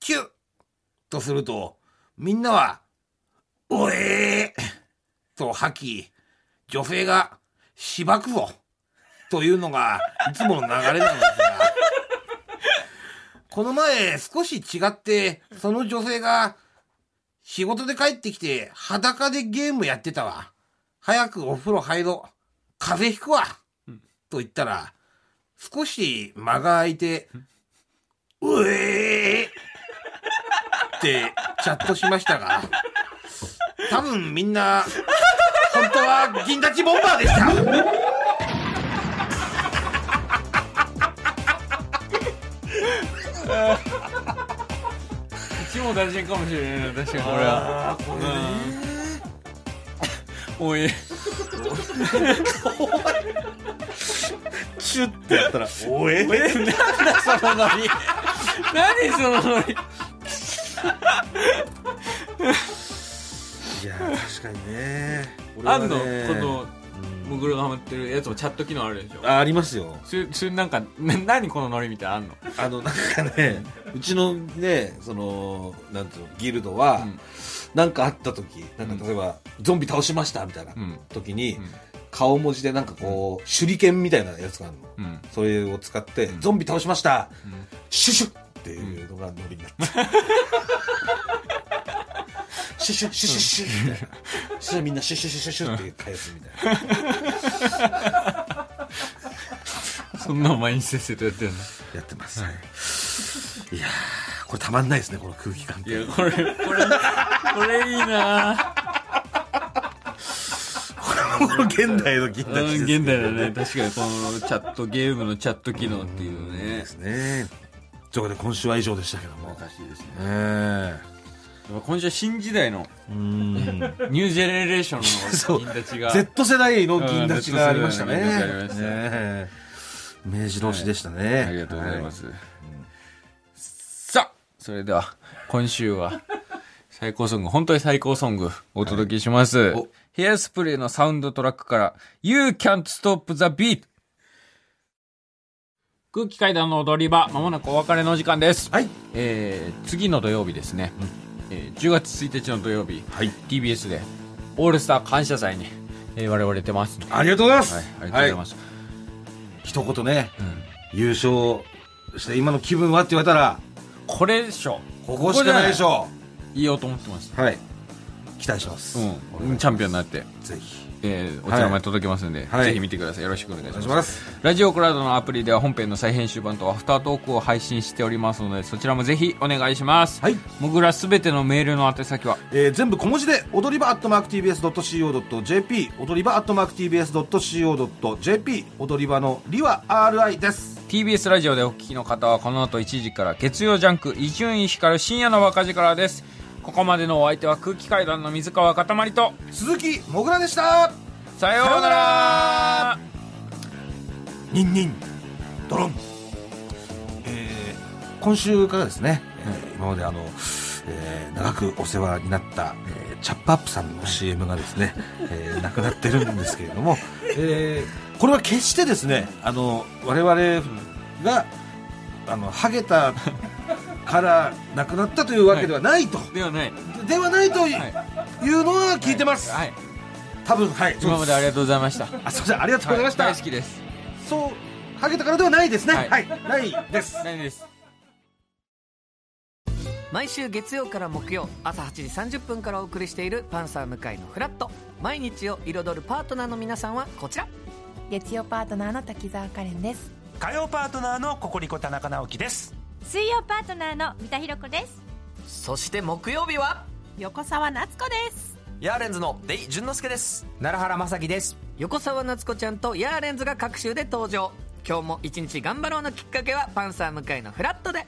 Speaker 2: キュッとすると、みんなは、おえーと吐き、女性が、しばくぞというのが、いつもの流れなんですが、この前少し違って、その女性が、仕事で帰ってきて裸でゲームやってたわ。早くお風呂入ろう。風邪ひくわ。と言ったら、少し間が空いて、うえーってチャットしましたが、多分みんな、本当は銀立ちボンバーでした。
Speaker 1: 一も大臣かもしれないな確かにこれは。
Speaker 2: これ
Speaker 1: おい。
Speaker 2: シュッてやったら、おえ
Speaker 1: そのノリ。何そのノリ。
Speaker 2: いやー確かにね。
Speaker 1: あんの？このモグロがハマってるやつもチャット機能あるでしょ。
Speaker 2: あありますよ。
Speaker 1: それそれなんか な何このノリみたいなの？あんの
Speaker 2: あの、なんかね、うちのね、その、なんていうの、ギルドは、
Speaker 1: うん。
Speaker 2: なんかあった時、なんか例えば、ゾンビ倒しましたみたいな
Speaker 1: うん。
Speaker 2: 時に、
Speaker 1: うん。
Speaker 2: 顔文字でなんかこう、手裏剣みたいなやつがあるの。
Speaker 1: うん。
Speaker 2: それを使って、
Speaker 1: ん。
Speaker 2: ゾンビ倒しました、
Speaker 1: うん。
Speaker 2: シュシュっていうのがノリになって。シュシュシュシュシュみたいな。そみんなシュシュシュシュシュって返すみたいな。
Speaker 1: そんなの毎日せっせとやってんの？
Speaker 2: やってます。いやー、これたまんないですね、この空気感って。
Speaker 1: いやこれこれこれいいな
Speaker 2: この現代の銀
Speaker 1: うん
Speaker 2: 立ちです
Speaker 1: 現代だね確かにこのチャットゲームのチャット機能っていうね
Speaker 2: ですね。ということで今週は以上でしたけども。
Speaker 1: 難しいですね
Speaker 2: え
Speaker 1: 今週は新時代の。ニュージェネレーションの 銀立ちが。
Speaker 2: Z 世代の銀立ちがありましたね。
Speaker 1: うん Z 世代の銀立ちありました
Speaker 2: ええ明治同士でしたね。
Speaker 1: ありがとうございます、さあそれでは今週は最高ソング本当に最高ソングお届けします、
Speaker 2: お。
Speaker 1: ヘアスプレーのサウンドトラックから「You Can't Stop the Beat」空気階段の踊り場まもなくお別れのお時間です、
Speaker 2: はい。
Speaker 1: えー次の土曜日ですね、えー10月1日の土曜日
Speaker 2: はい。
Speaker 1: TBS でオールスター感謝祭に、えー我々出ます
Speaker 2: ありがとうございます。
Speaker 1: はい、ありがとうございます、
Speaker 2: 一言ね、
Speaker 1: うん
Speaker 2: 優勝して今の気分はって言われたら、
Speaker 1: これでしょ
Speaker 2: ここしかないでしょ
Speaker 1: 言おうと思ってます
Speaker 2: う。はい。期待します。
Speaker 1: うん、チャンピオンになって、
Speaker 2: ぜひ。
Speaker 1: えー、お茶の間に届けますんで、
Speaker 2: はい。
Speaker 1: ぜひ見てください。よろしく
Speaker 2: お願いします。
Speaker 1: ラジオクラウドのアプリでは本編の再編集版とアフタートークを配信しておりますのでそちらもぜひお願いします。
Speaker 2: はい。
Speaker 1: もぐらすべてのメールの宛先は？
Speaker 2: えー全部小文字で踊り場アットマーク TBS.CO.JP 踊り場アットマーク TBS.CO.JP 踊り場のりは RI です。
Speaker 1: TBS ラジオでお聞きの方はこの後1時から月曜ジャンク伊集院光る深夜の若力ですここまでのお相手は空気階段の水川かたまりと
Speaker 2: 鈴木もぐらでした。
Speaker 1: さようなら。
Speaker 2: ニンニンドロン、えー今週からですね、えー今まであの、えー長くお世話になった、えーチャップアップさんの CM がですね、えーなくなってるんですけれども、えーこれは決してですねあの我々があのハゲたからなくなったというわけではないと、
Speaker 1: ではない。
Speaker 2: ではないとい
Speaker 1: は
Speaker 2: うのは聞いてます、
Speaker 1: はい。
Speaker 2: 多分はい
Speaker 1: 今までありがとうございました。
Speaker 2: あすいませんありがとうございました、
Speaker 1: はい大好きです。
Speaker 2: そうハゲたからではないですね。
Speaker 1: はい。
Speaker 2: はい、ないです。
Speaker 1: ないです。
Speaker 4: 毎週月曜から木曜朝8時30分からお送りしている「パンサー向井のフラット」毎日を彩るパートナーの皆さんはこちら。
Speaker 5: 月曜パートナーの滝沢カレンです。
Speaker 6: 火曜パートナーのココリコ田中直樹です
Speaker 7: 水曜パートナーの三田寛子です。
Speaker 4: そして木曜日は？
Speaker 5: 横澤夏子です。
Speaker 8: ヤーレンズのデイ淳之介です。
Speaker 9: 奈良原正樹です。
Speaker 4: 横澤夏子ちゃんとヤーレンズが各週で登場。今日も一日頑張ろうのきっかけはパンサー向かいのフラットで